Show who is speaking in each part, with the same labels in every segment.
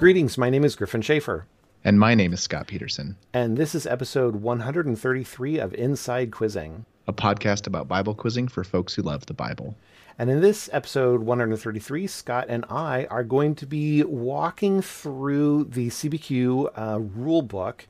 Speaker 1: Greetings, my name is Gryphon Shafer.
Speaker 2: And my name is Scott Peterson.
Speaker 1: And this is episode 133 of Inside Quizzing,
Speaker 2: a podcast about Bible quizzing for folks who love the Bible.
Speaker 1: And in this episode 133, Scott and I are going to be walking through the CBQ uh, rule book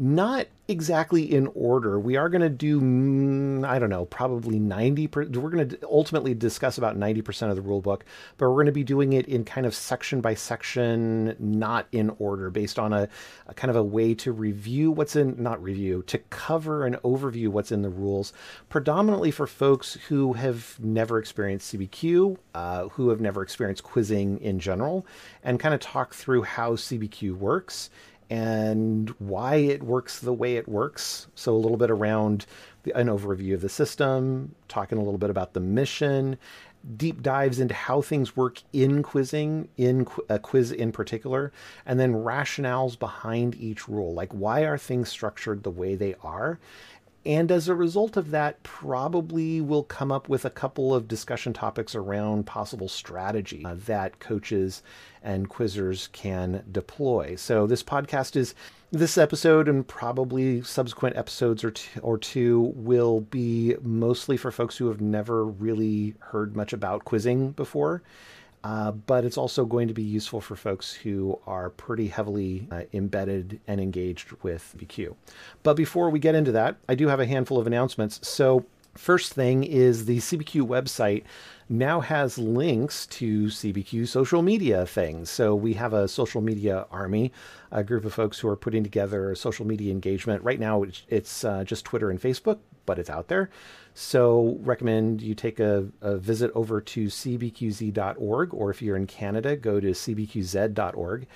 Speaker 1: not exactly in order. We are going to do, mm, I don't know, probably 90. Per, we're going to ultimately discuss about 90% of the rule book, but we're going to be doing it in kind of section by section, not in order, based on a, a kind of a way to review what's in, not review, to cover and overview what's in the rules, predominantly for folks who have never experienced CBQ, uh, who have never experienced quizzing in general, and kind of talk through how CBQ works and why it works the way it works. So, a little bit around the, an overview of the system, talking a little bit about the mission, deep dives into how things work in quizzing, in a quiz in particular, and then rationales behind each rule. Like, why are things structured the way they are? And as a result of that, probably we'll come up with a couple of discussion topics around possible strategy uh, that coaches and quizzers can deploy. So this podcast is this episode and probably subsequent episodes or two, or two will be mostly for folks who have never really heard much about quizzing before. Uh, but it's also going to be useful for folks who are pretty heavily uh, embedded and engaged with BQ. But before we get into that, I do have a handful of announcements. So, first thing is the CBQ website now has links to CBQ social media things. So we have a social media army, a group of folks who are putting together social media engagement. Right now, it's uh, just Twitter and Facebook, but it's out there. So recommend you take a, a visit over to cbqz.org, or if you're in Canada, go to cbqz.org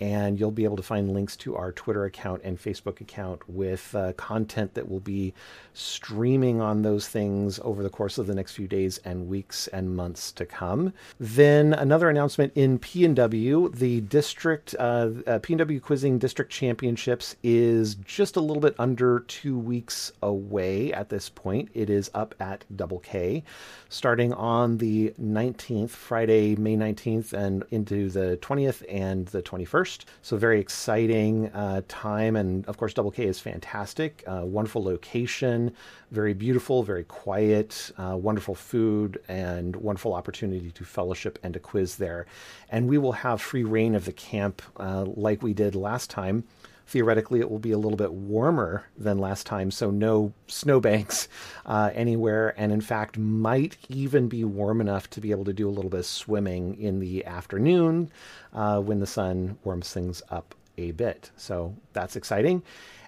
Speaker 1: and you'll be able to find links to our Twitter account and Facebook account with uh, content that will be streaming on those things over the course of the next few days and weeks and months to come. Then another announcement in PNW, the district uh, uh, PNW Quizzing District Championships is just a little bit under two weeks away at this point. It is up at Double K, starting on the 19th, Friday, May 19th, and into the 20th and the 21st. So very exciting uh, time, and of course, Double K is fantastic. Uh, wonderful location, very beautiful, very quiet, uh, wonderful food, and wonderful opportunity to fellowship and to quiz there. And we will have free rein of the camp uh, like we did last time theoretically it will be a little bit warmer than last time, so no snowbanks uh, anywhere, and in fact might even be warm enough to be able to do a little bit of swimming in the afternoon uh, when the sun warms things up a bit. So that's exciting.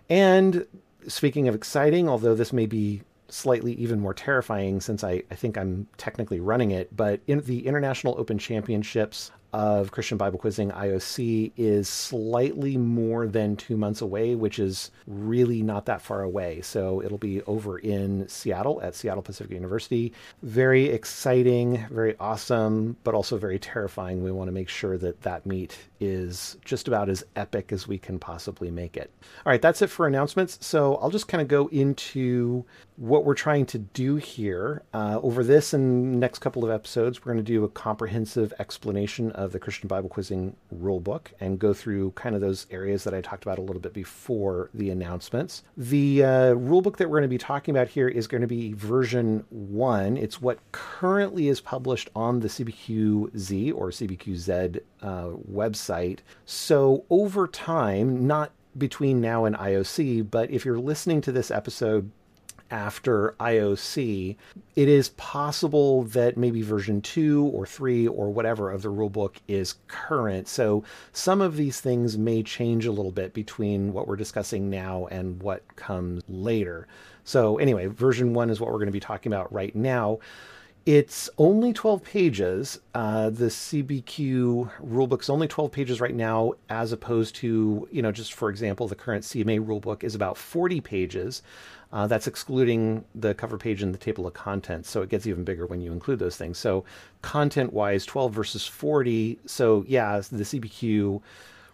Speaker 1: And speaking of exciting, although this may be slightly even more terrifying since I, I think I'm technically running it, but in the International Open Championships of Christian Bible Quizzing IOC is slightly more than two months away, which is really not that far away. So it'll be over in Seattle at Seattle Pacific University. Very exciting, very awesome, but also very terrifying. We want to make sure that that meet is just about as epic as we can possibly make it. All right, that's it for announcements. So I'll just kind of go into what we're trying to do here. Uh, over this and next couple of episodes, we're going to do a comprehensive explanation the Christian Bible Quizzing rulebook and go through kind of those areas that I talked about a little bit before the announcements. The uh, rulebook that we're going to be talking about here is going to be version one. It's what currently is published on the CBQZ or CBQZ uh, website. So over time, not between now and IOC, but if you're listening to this episode after IOC, it is possible that maybe version 2 or 3 or whatever of the rulebook is current. So some of these things may change a little bit between what we're discussing now and what comes later. So, anyway, version 1 is what we're going to be talking about right now. It's only 12 pages. Uh, the CBQ rulebook is only 12 pages right now, as opposed to, you know, just for example, the current CMA rulebook is about 40 pages. Uh, that's excluding the cover page and the table of contents. So it gets even bigger when you include those things. So content wise, 12 versus 40. So yeah, the CBQ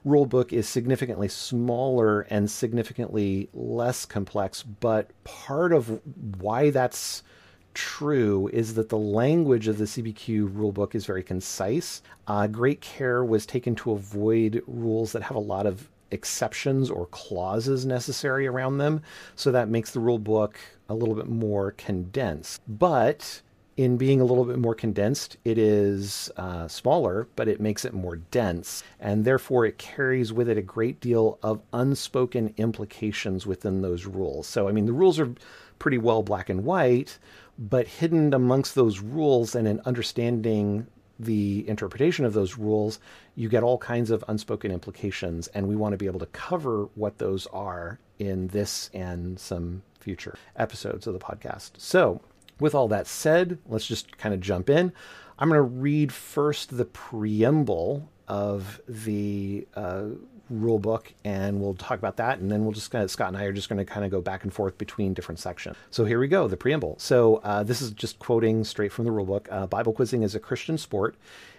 Speaker 1: rulebook is significantly smaller and significantly less complex. But part of why that's true is that the language of the CBQ rulebook is very concise. Uh, great care was taken to avoid rules that have a lot of exceptions or clauses necessary around them. So that makes the rule book a little bit more condensed. But in being a little bit more condensed, it is uh, smaller, but it makes it more dense. And therefore, it carries with it a great deal of unspoken implications within those rules. So, I mean, the rules are pretty well black and white, but hidden amongst those rules and in understanding the interpretation of those rules, you get all kinds of unspoken implications. And we want to be able to cover what those are in this and some future episodes of the podcast. So, with all that said, let's just kind of jump in. I'm going to read first the preamble of the uh, rule book, and we'll talk about that, and then we'll just kind of, Scott and I are just going to kind of go back and forth between different sections. So here we go, the preamble. So uh, this is just quoting straight from the rule book. Uh, Bible quizzing is a Christian sport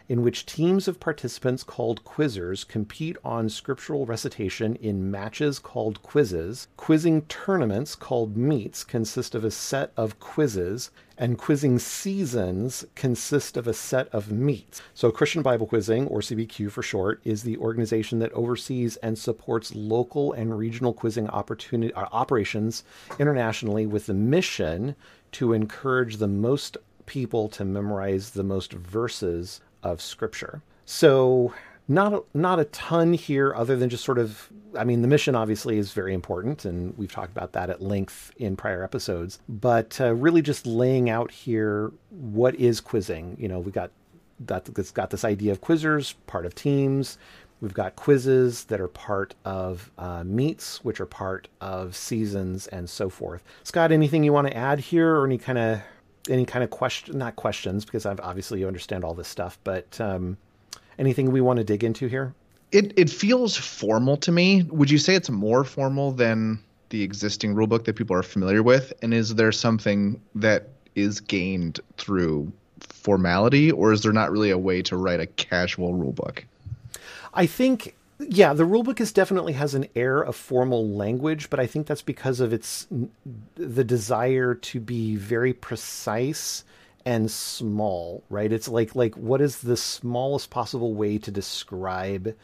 Speaker 1: in which teams of participants called quizzers compete on scriptural recitation in matches called quizzes. Quizzing tournaments called meets consist of a set of quizzes, and quizzing seasons consist of a set of meets. So, Christian Bible Quizzing, or CBQ for short, is the organization that oversees and supports local and regional quizzing opportunity, uh, operations internationally with the mission to encourage the most people to memorize the most verses of Scripture. So not not a ton here other than just sort of I mean the mission obviously is very important and we've talked about that at length in prior episodes. But uh, really just laying out here what is quizzing. You know we got that that's got this idea of quizzers part of teams. We've got quizzes that are part of uh, meets which are part of seasons and so forth. Scott anything you want to add here or any kind of any kind of question, not questions, because I've, obviously you understand all this stuff, but um, anything we want to dig into here?
Speaker 2: It it feels formal to me. Would you say it's more formal than the existing rulebook that people are familiar with? And is there something that is gained through formality, or is there not really a way to write a casual rulebook?
Speaker 1: I think yeah, the rulebook is definitely has an air of formal language, but I think that's because of its the desire to be very precise and small, right? It's like like what is the smallest possible way to describe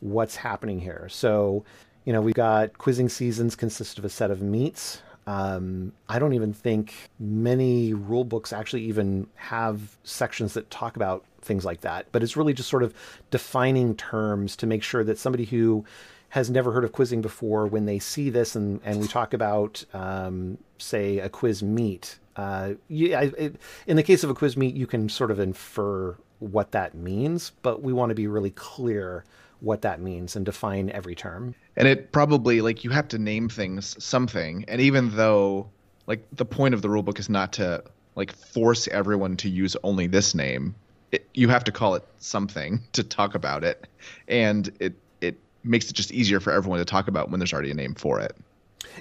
Speaker 1: what's happening here? So, you know, we've got quizzing seasons consist of a set of meets. Um, I don't even think many rule books actually even have sections that talk about things like that. But it's really just sort of defining terms to make sure that somebody who has never heard of quizzing before, when they see this and, and we talk about, um, say, a quiz meet, uh, yeah, it, in the case of a quiz meet, you can sort of infer what that means, but we want to be really clear what that means and define every term.
Speaker 2: And it probably like you have to name things something. And even though like the point of the rulebook is not to like force everyone to use only this name, it, you have to call it something to talk about it, and it it makes it just easier for everyone to talk about when there's already a name for it.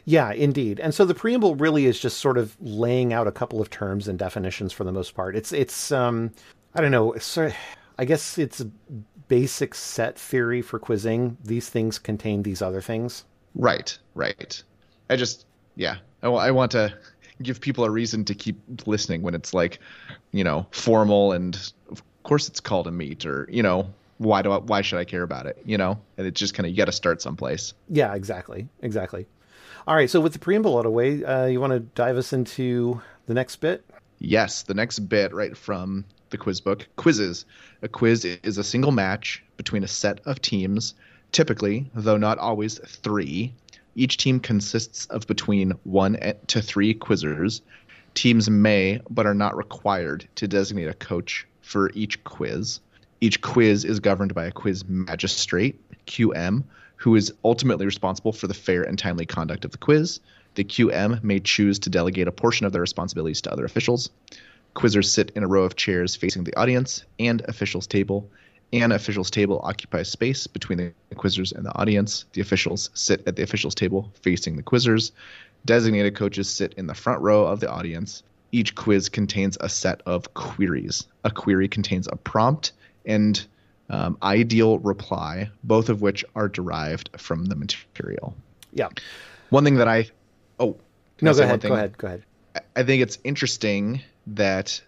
Speaker 1: Yeah, indeed. And so the preamble really is just sort of laying out a couple of terms and definitions for the most part. It's it's um I don't know, I guess it's basic set theory for quizzing. These things contain these other things.
Speaker 2: Right, right. I just yeah, I, I want to give people a reason to keep listening when it's like, you know, formal and of course it's called a meet or, you know, why do I, why should I care about it, you know? And it's just kind of you got to start someplace.
Speaker 1: Yeah, exactly. Exactly. All right, so with the preamble out of the way, uh, you want to dive us into the next bit?
Speaker 2: Yes, the next bit right from the quiz book. Quizzes. A quiz is a single match between a set of teams, typically, though not always, three, each team consists of between one to three quizzers. Teams may, but are not required, to designate a coach for each quiz. Each quiz is governed by a quiz magistrate, QM, who is ultimately responsible for the fair and timely conduct of the quiz. The QM may choose to delegate a portion of their responsibilities to other officials. Quizzers sit in a row of chairs facing the audience and officials' table an officials table occupies space between the quizzers and the audience. The officials sit at the officials table facing the quizzers. Designated coaches sit in the front row of the audience. Each quiz contains a set of queries. A query contains a prompt and um, ideal reply, both of which are derived from the material.
Speaker 1: Yeah.
Speaker 2: One thing that I oh
Speaker 1: no, go ahead. Go ahead. Go ahead.
Speaker 2: I think it's interesting that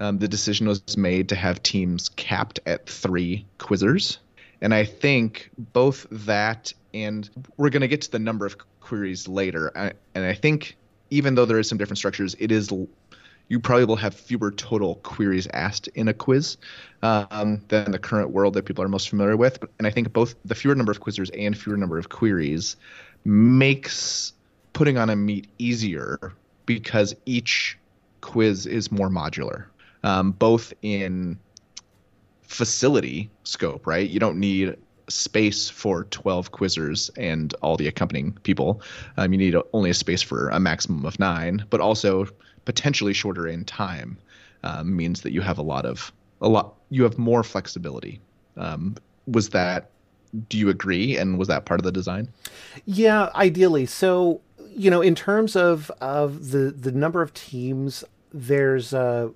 Speaker 2: um, the decision was made to have teams capped at three quizzers. And I think both that and we're going to get to the number of queries later. and I think even though there is some different structures, it is you probably will have fewer total queries asked in a quiz um, than the current world that people are most familiar with. And I think both the fewer number of quizzers and fewer number of queries makes putting on a meet easier because each quiz is more modular, um, both in facility scope, right? You don't need space for 12 quizzers and all the accompanying people. Um, you need only a space for a maximum of nine, but also potentially shorter in time um, means that you have a lot of a lot you have more flexibility. Um, was that do you agree and was that part of the design?
Speaker 1: Yeah, ideally. So, you know, in terms of of the the number of teams, there's uh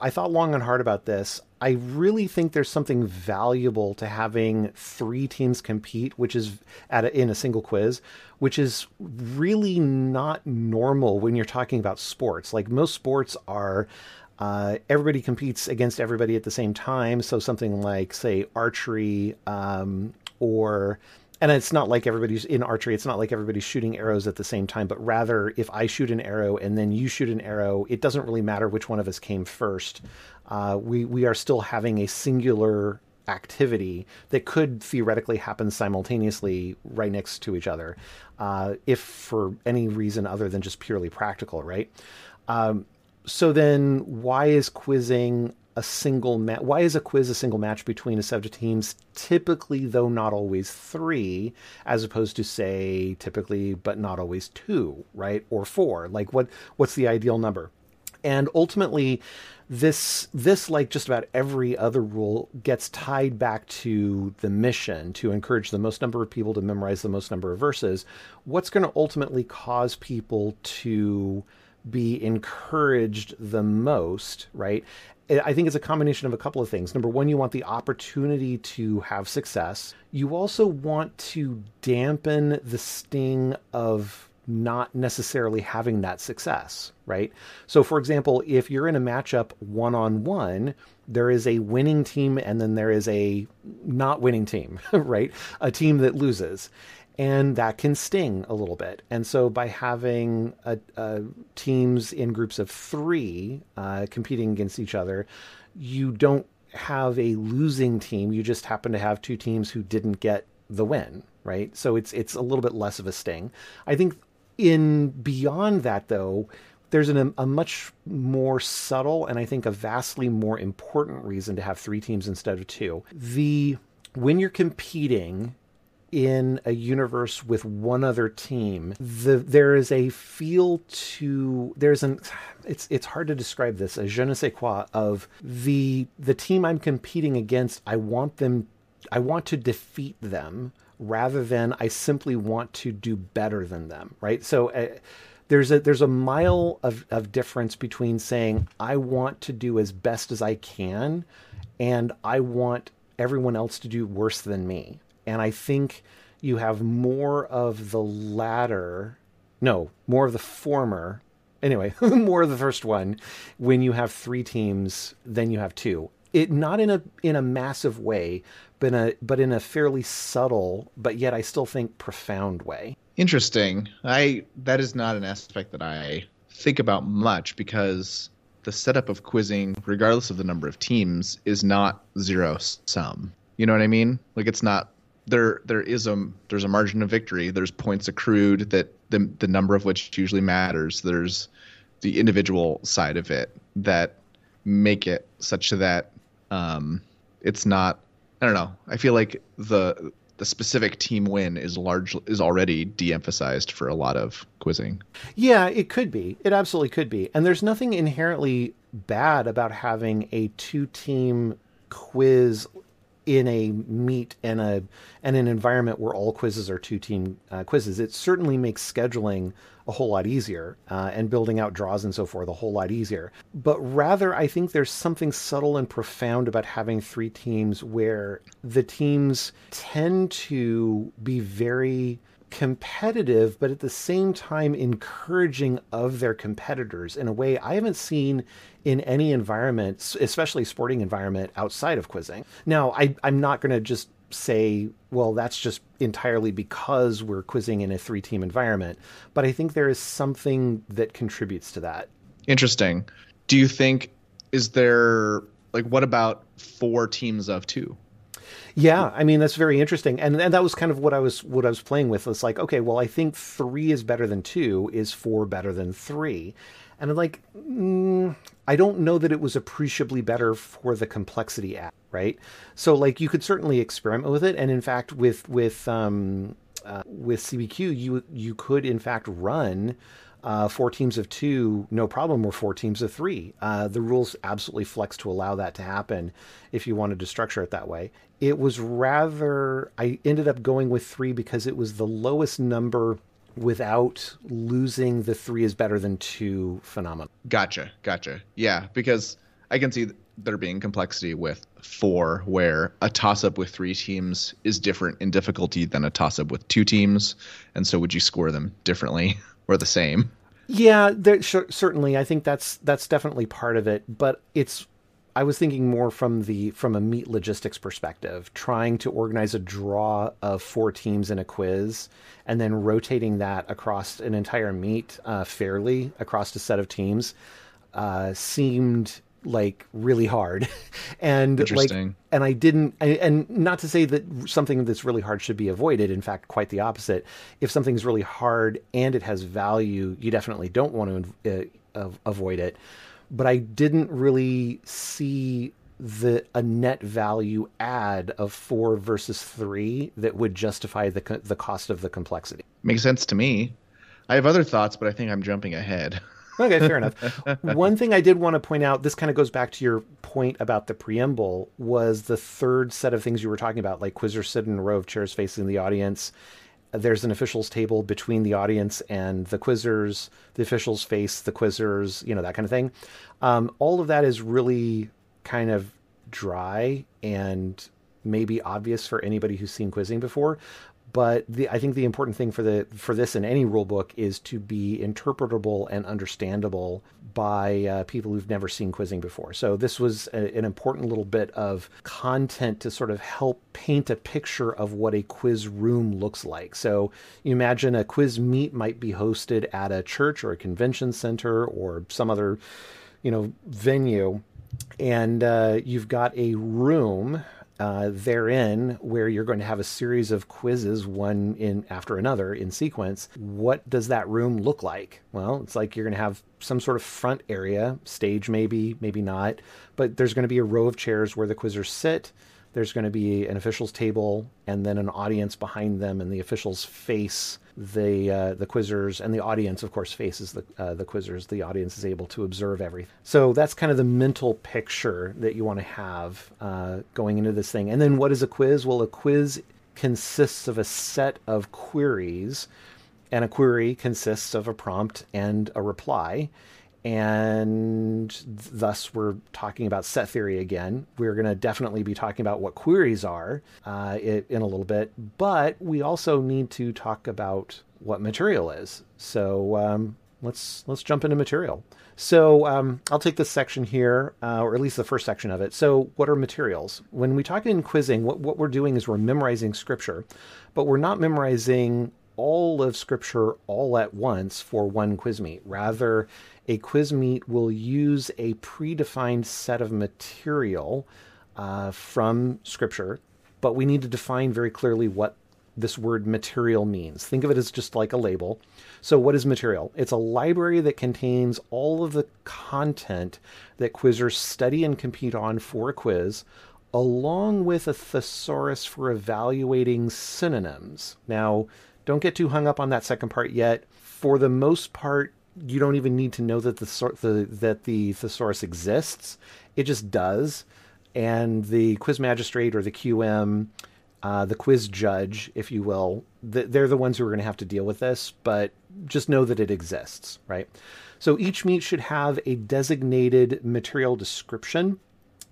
Speaker 1: I thought long and hard about this. I really think there's something valuable to having three teams compete, which is at a, in a single quiz, which is really not normal when you're talking about sports. Like most sports are. Uh, everybody competes against everybody at the same time. So something like, say, archery um, or and it's not like everybody's in archery. It's not like everybody's shooting arrows at the same time but rather if i shoot an arrow and then you shoot an arrow it doesn't really matter which one of us came first. Uh, we we are still having a singular activity that could theoretically happen simultaneously right next to each other uh, if for any reason other than just purely practical right? Um, so then why is quizzing a single match. Why is a quiz a single match between a set of teams? Typically, though not always three, as opposed to say typically, but not always two, right? Or four. Like what? What's the ideal number? And ultimately, this this like just about every other rule gets tied back to the mission to encourage the most number of people to memorize the most number of verses. What's going to ultimately cause people to be encouraged the most, right? I think it's a combination of a couple of things. Number one, you want the opportunity to have success. You also want to dampen the sting of not necessarily having that success, right? So, for example, if you're in a matchup one on one, there is a winning team and then there is a not winning team, right? A team that loses and that can sting a little bit. And so, by having a, a teams in groups of three uh, competing against each other, you don't have a losing team. You just happen to have two teams who didn't get the win, right? So it's it's a little bit less of a sting. I think in beyond that, though, there's an, a much more subtle and I think a vastly more important reason to have three teams instead of two. The when you're competing in a universe with one other team, the, there is a feel to there's an it's it's hard to describe this a je ne sais quoi of the the team I'm competing against. I want them, I want to defeat them rather than I simply want to do better than them. Right, so. Uh, there's a there's a mile of, of difference between saying I want to do as best as I can and I want everyone else to do worse than me. And I think you have more of the latter, no, more of the former. Anyway, more of the first one when you have three teams than you have two. It not in a in a massive way, but in a but in a fairly subtle, but yet I still think profound way.
Speaker 2: Interesting. I that is not an aspect that I think about much because the setup of quizzing, regardless of the number of teams, is not zero sum. You know what I mean? Like it's not there there is a there's a margin of victory. There's points accrued that the the number of which usually matters. There's the individual side of it that make it such that um, it's not. I don't know. I feel like the the specific team win is large is already de-emphasized for a lot of quizzing.
Speaker 1: Yeah, it could be. It absolutely could be. And there's nothing inherently bad about having a two team quiz in a meet and a and an environment where all quizzes are two team uh, quizzes, it certainly makes scheduling a whole lot easier uh, and building out draws and so forth a whole lot easier. But rather, I think there's something subtle and profound about having three teams where the teams tend to be very competitive, but at the same time encouraging of their competitors in a way I haven't seen in any environment, especially sporting environment outside of quizzing. Now, I, I'm not going to just say, well, that's just entirely because we're quizzing in a three team environment, but I think there is something that contributes to that.
Speaker 2: Interesting. Do you think, is there, like, what about four teams of two?
Speaker 1: Yeah, I mean that's very interesting, and and that was kind of what I was what I was playing with. It's like, okay, well, I think three is better than two. Is four better than three? And I'm like, mm, I don't know that it was appreciably better for the complexity app, right? So like you could certainly experiment with it, and in fact, with with um, uh, with CBQ, you you could in fact run uh, four teams of two, no problem, or four teams of three. Uh, the rules absolutely flex to allow that to happen if you wanted to structure it that way. It was rather, I ended up going with three because it was the lowest number without losing the three is better than two phenomenon.
Speaker 2: Gotcha, gotcha. Yeah, because I can see there being complexity with four, where a toss up with three teams is different in difficulty than a toss up with two teams. And so would you score them differently? or the same.
Speaker 1: Yeah, there, certainly. I think that's that's definitely part of it, but it's. I was thinking more from the from a meet logistics perspective, trying to organize a draw of four teams in a quiz, and then rotating that across an entire meet uh, fairly across a set of teams, uh, seemed like really hard. And like and i didn't and not to say that something that's really hard should be avoided in fact quite the opposite. If something's really hard and it has value you definitely don't want to uh, avoid it. But i didn't really see the a net value add of 4 versus 3 that would justify the the cost of the complexity.
Speaker 2: Makes sense to me. I have other thoughts but i think i'm jumping ahead
Speaker 1: Okay, fair enough. One thing I did want to point out, this kind of goes back to your point about the preamble, was the third set of things you were talking about, like quizzers sit in a row of chairs facing the audience. There's an officials table between the audience and the quizzers. The officials face the quizzers, you know, that kind of thing. Um, all of that is really kind of dry and maybe obvious for anybody who's seen quizzing before but the, I think the important thing for the for this in any rule book is to be interpretable and understandable by uh, people who've never seen quizzing before. So this was a, an important little bit of content to sort of help paint a picture of what a quiz room looks like. So you imagine a quiz meet might be hosted at a church or a convention center or some other, you know, venue, and uh, you've got a room uh, therein where you're going to have a series of quizzes one in after another in sequence what does that room look like? Well it's like you're going to have some sort of front area stage maybe maybe not but there's going to be a row of chairs where the quizzers sit there's going to be an officials table and then an audience behind them and the officials face the uh, the quizzers and the audience, of course, faces the uh, the quizzers. The audience is able to observe everything. So that's kind of the mental picture that you want to have uh, going into this thing. And then, what is a quiz? Well, a quiz consists of a set of queries, and a query consists of a prompt and a reply and thus we're talking about set theory again. We're going to definitely be talking about what queries are uh, in a little bit, but we also need to talk about what material is. So um, let's let's jump into material. So um, I'll take this section here, uh, or at least the first section of it. So what are materials? When we talk in quizzing, what, what we're doing is we're memorizing scripture, but we're not memorizing all of scripture all at once for one quiz meet. Rather, a quiz meet will use a predefined set of material uh, from Scripture, but we need to define very clearly what this word material means. Think of it as just like a label. So, what is material? It's a library that contains all of the content that quizzers study and compete on for a quiz, along with a thesaurus for evaluating synonyms. Now, don't get too hung up on that second part yet. For the most part, you don't even need to know that the, the that the thesaurus exists. It just does, and the quiz magistrate or the QM, uh, the quiz judge, if you will, they're the ones who are going to have to deal with this. But just know that it exists, right? So each meet should have a designated material description.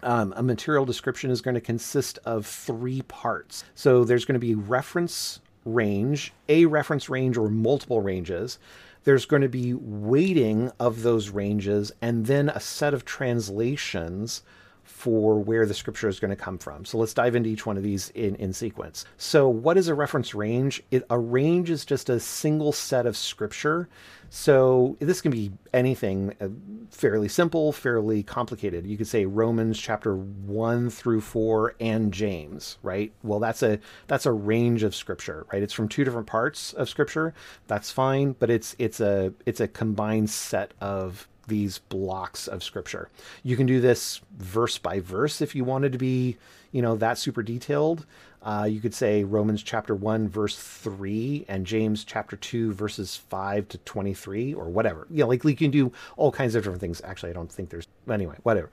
Speaker 1: Um, a material description is going to consist of three parts. So there's going to be reference range, a reference range, or multiple ranges. There's going to be weighting of those ranges and then a set of translations for where the scripture is going to come from. So let's dive into each one of these in, in sequence. So, what is a reference range? It, a range is just a single set of scripture. So, this can be anything uh, fairly simple, fairly complicated. You could say Romans chapter 1 through 4 and James, right? Well, that's a that's a range of scripture, right? It's from two different parts of scripture. That's fine, but it's it's a it's a combined set of these blocks of scripture. You can do this verse by verse if you wanted to be, you know, that super detailed. Uh, you could say Romans chapter 1, verse 3, and James chapter 2, verses 5 to 23, or whatever. You know, like you can do all kinds of different things. Actually, I don't think there's, anyway, whatever.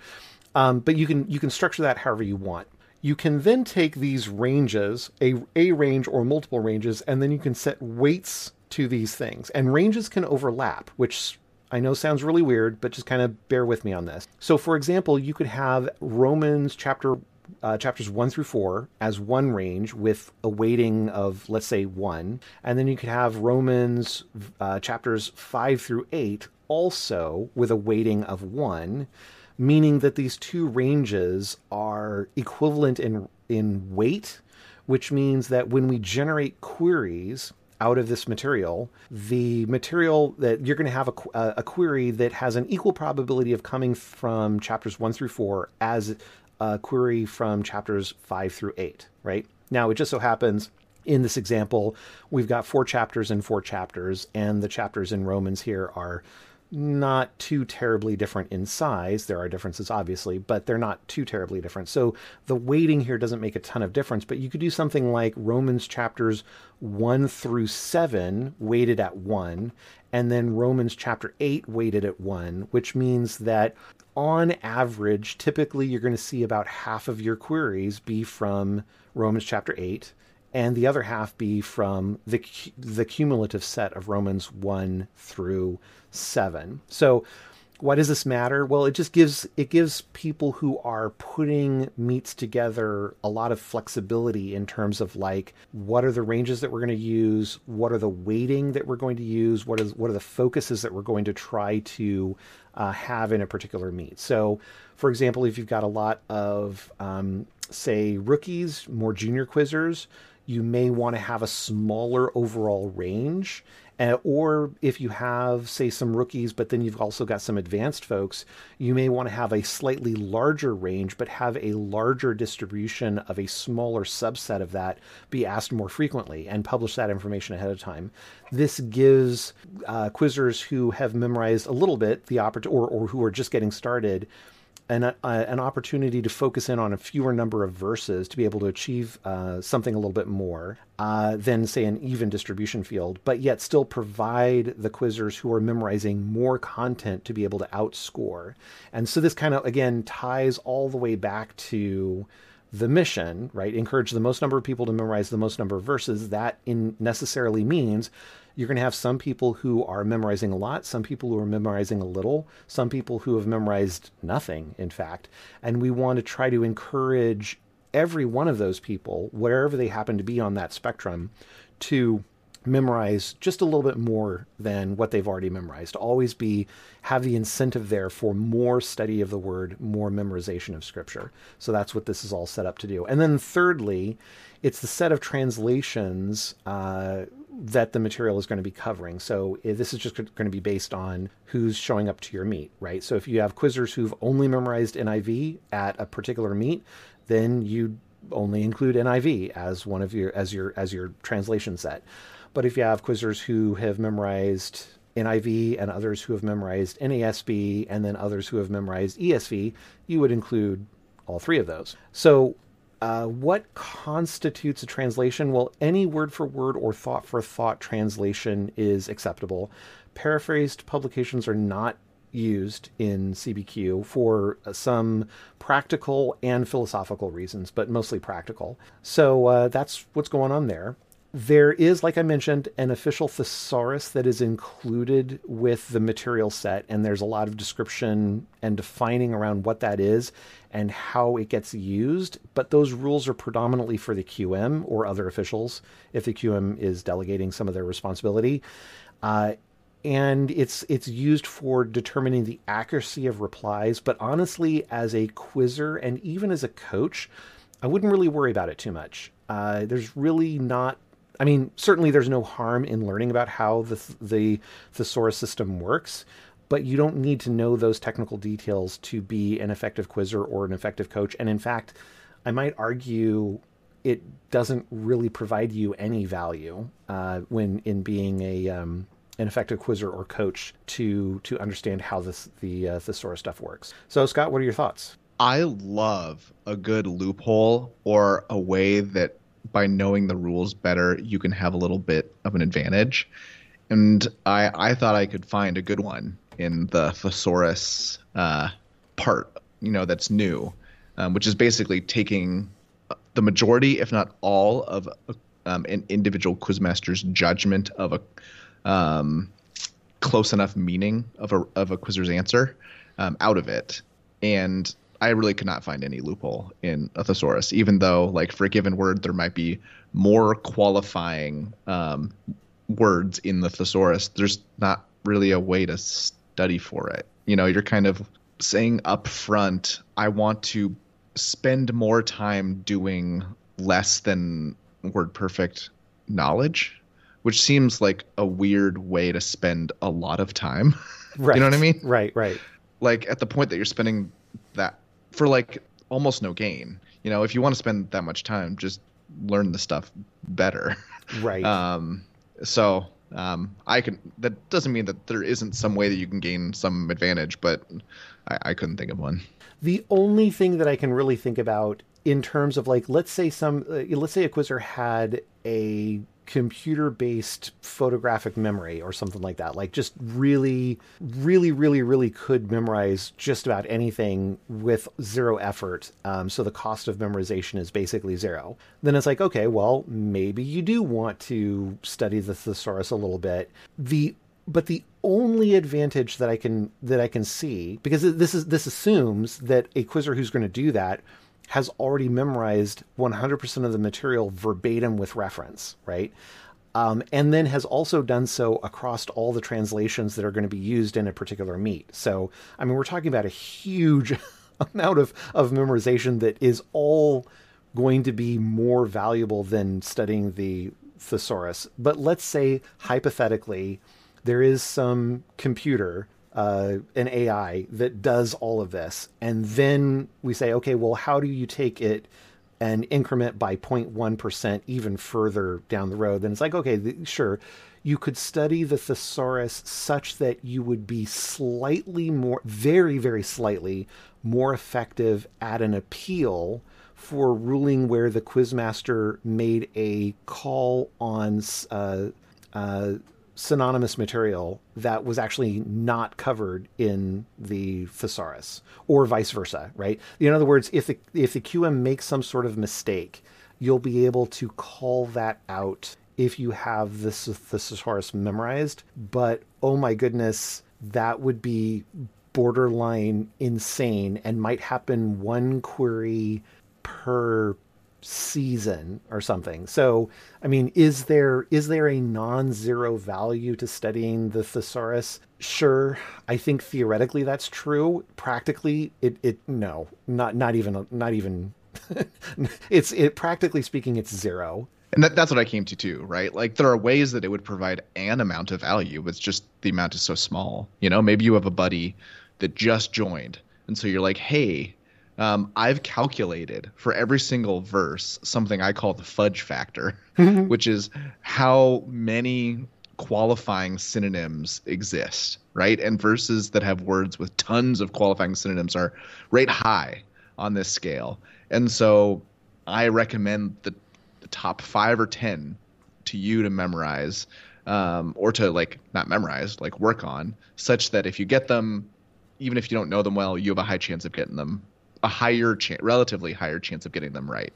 Speaker 1: Um, but you can you can structure that however you want. You can then take these ranges, a, a range or multiple ranges, and then you can set weights to these things. And ranges can overlap, which I know sounds really weird, but just kind of bear with me on this. So, for example, you could have Romans chapter uh, chapters one through four as one range with a weighting of let's say one, and then you could have Romans uh, chapters five through eight also with a weighting of one, meaning that these two ranges are equivalent in in weight, which means that when we generate queries out of this material, the material that you're going to have a, a, query that has an equal probability of coming from chapters one through four as a query from chapters five through eight, right? Now, it just so happens in this example, we've got four chapters and four chapters, and the chapters in Romans here are not too terribly different in size. There are differences, obviously, but they're not too terribly different. So the weighting here doesn't make a ton of difference, but you could do something like Romans chapters 1 through 7 weighted at 1, and then Romans chapter 8 weighted at 1, which means that on average, typically you're going to see about half of your queries be from Romans chapter 8 and the other half be from the the cumulative set of Romans 1 through 7. So why does this matter? Well, it just gives it gives people who are putting meets together a lot of flexibility in terms of like what are the ranges that we're going to use, what are the weighting that we're going to use, what is what are the focuses that we're going to try to uh, have in a particular meet. So, for example, if you've got a lot of um, say rookies, more junior quizzers, you may want to have a smaller overall range. Uh, or if you have, say, some rookies, but then you've also got some advanced folks, you may want to have a slightly larger range, but have a larger distribution of a smaller subset of that be asked more frequently and publish that information ahead of time. This gives uh, quizzers who have memorized a little bit the opportunity, or, or who are just getting started, an, uh, an opportunity to focus in on a fewer number of verses to be able to achieve uh, something a little bit more uh, than, say, an even distribution field, but yet still provide the quizzers who are memorizing more content to be able to outscore. And so this kind of, again, ties all the way back to the mission, right? Encourage the most number of people to memorize the most number of verses. That in necessarily means you're going to have some people who are memorizing a lot, some people who are memorizing a little, some people who have memorized nothing, in fact. And we want to try to encourage every one of those people, wherever they happen to be on that spectrum, to memorize just a little bit more than what they've already memorized. Always be have the incentive there for more study of the word, more memorization of scripture. So that's what this is all set up to do. And then thirdly, it's the set of translations uh, that the material is going to be covering. So eh, this is just going to be based on who's showing up to your meet, right? So if you have quizzers who've only memorized NIV at a particular meet, then you only include NIV as one of your as your as your translation set. But if you have quizzers who have memorized NIV and others who have memorized NASB and then others who have memorized ESV, you would include all three of those. So uh, what constitutes a translation? Well, any word for word or thought for thought translation is acceptable. Paraphrased publications are not used in CBQ for some practical and philosophical reasons, but mostly practical. So uh, that's what's going on there. There is, like I mentioned, an official thesaurus that is included with the material set, and there's a lot of description and defining around what that is and how it gets used. But those rules are predominantly for the QM or other officials if the QM is delegating some of their responsibility. Uh, and it's it's used for determining the accuracy of replies. But honestly, as a quizzer and even as a coach, I wouldn't really worry about it too much. Uh, there's really not I mean, certainly there's no harm in learning about how the the thesaurus system works, but you don't need to know those technical details to be an effective quizzer or an effective coach. And in fact, I might argue it doesn't really provide you any value uh, when in being a um, an effective quizzer or coach to to understand how this the uh, thesaurus stuff works. So, Scott, what are your thoughts?
Speaker 2: I love a good loophole or a way that by knowing the rules better, you can have a little bit of an advantage. And I, I thought I could find a good one in the thesaurus uh, part, you know, that's new, um, which is basically taking the majority, if not all, of um, an individual quizmaster's judgment of a um, close enough meaning of a of a quizzer's answer um, out of it, and I really could not find any loophole in a thesaurus, even though, like, for a given word, there might be more qualifying um, words in the thesaurus. There's not really a way to study for it. You know, you're kind of saying up front, I want to spend more time doing less than word perfect knowledge, which seems like a weird way to spend a lot of time.
Speaker 1: Right.
Speaker 2: you know what I mean?
Speaker 1: Right, right.
Speaker 2: Like at the point that you're spending for like almost no gain. You know, if you want to spend that much time, just learn the stuff better.
Speaker 1: Right.
Speaker 2: Um, so um, I can. That doesn't mean that there isn't some way that you can gain some advantage, but I, I couldn't think of one.
Speaker 1: The only thing that I can really think about in terms of like, let's say some, uh, let's say a quizzer had a computer based photographic memory or something like that. Like just really, really, really, really could memorize just about anything with zero effort. Um, so the cost of memorization is basically zero. Then it's like, okay, well, maybe you do want to study the thesaurus a little bit. The but the only advantage that I can that I can see because this is this assumes that a quizzer who's going to do that has already memorized 100% of the material verbatim with reference, right? Um, and then has also done so across all the translations that are going to be used in a particular meet. So, I mean, we're talking about a huge amount of, of memorization that is all going to be more valuable than studying the thesaurus. But let's say, hypothetically, there is some computer uh, an AI that does all of this. And then we say, okay, well, how do you take it and increment by 0.1% even further down the road? Then it's like, okay, sure, you could study the thesaurus such that you would be slightly more, very, very slightly more effective at an appeal for ruling where the quizmaster made a call on uh, uh, synonymous material that was actually not covered in the thesaurus or vice versa right? In other words if the if the qm makes some sort of mistake you'll be able to call that out if you have this the thesaurus memorized. But oh my goodness that would be borderline insane and might happen one query per season or something. So, I mean, is there is there a non-zero value to studying the thesaurus? Sure, I think theoretically that's true. Practically, it it no, not not even not even. it's it practically speaking, it's zero.
Speaker 2: And that, that's what I came to too, right? Like there are ways that it would provide an amount of value, but it's just the amount is so small. You know, maybe you have a buddy that just joined, and so you're like, hey, um, I've calculated for every single verse something I call the fudge factor, which is how many qualifying synonyms exist, right? And verses that have words with tons of qualifying synonyms are rate high on this scale. And so I recommend the, the top five or 10 to you to memorize um, or to like not memorize, like work on, such that if you get them, even if you don't know them well, you have a high chance of getting them a higher chance, relatively higher chance of getting them right,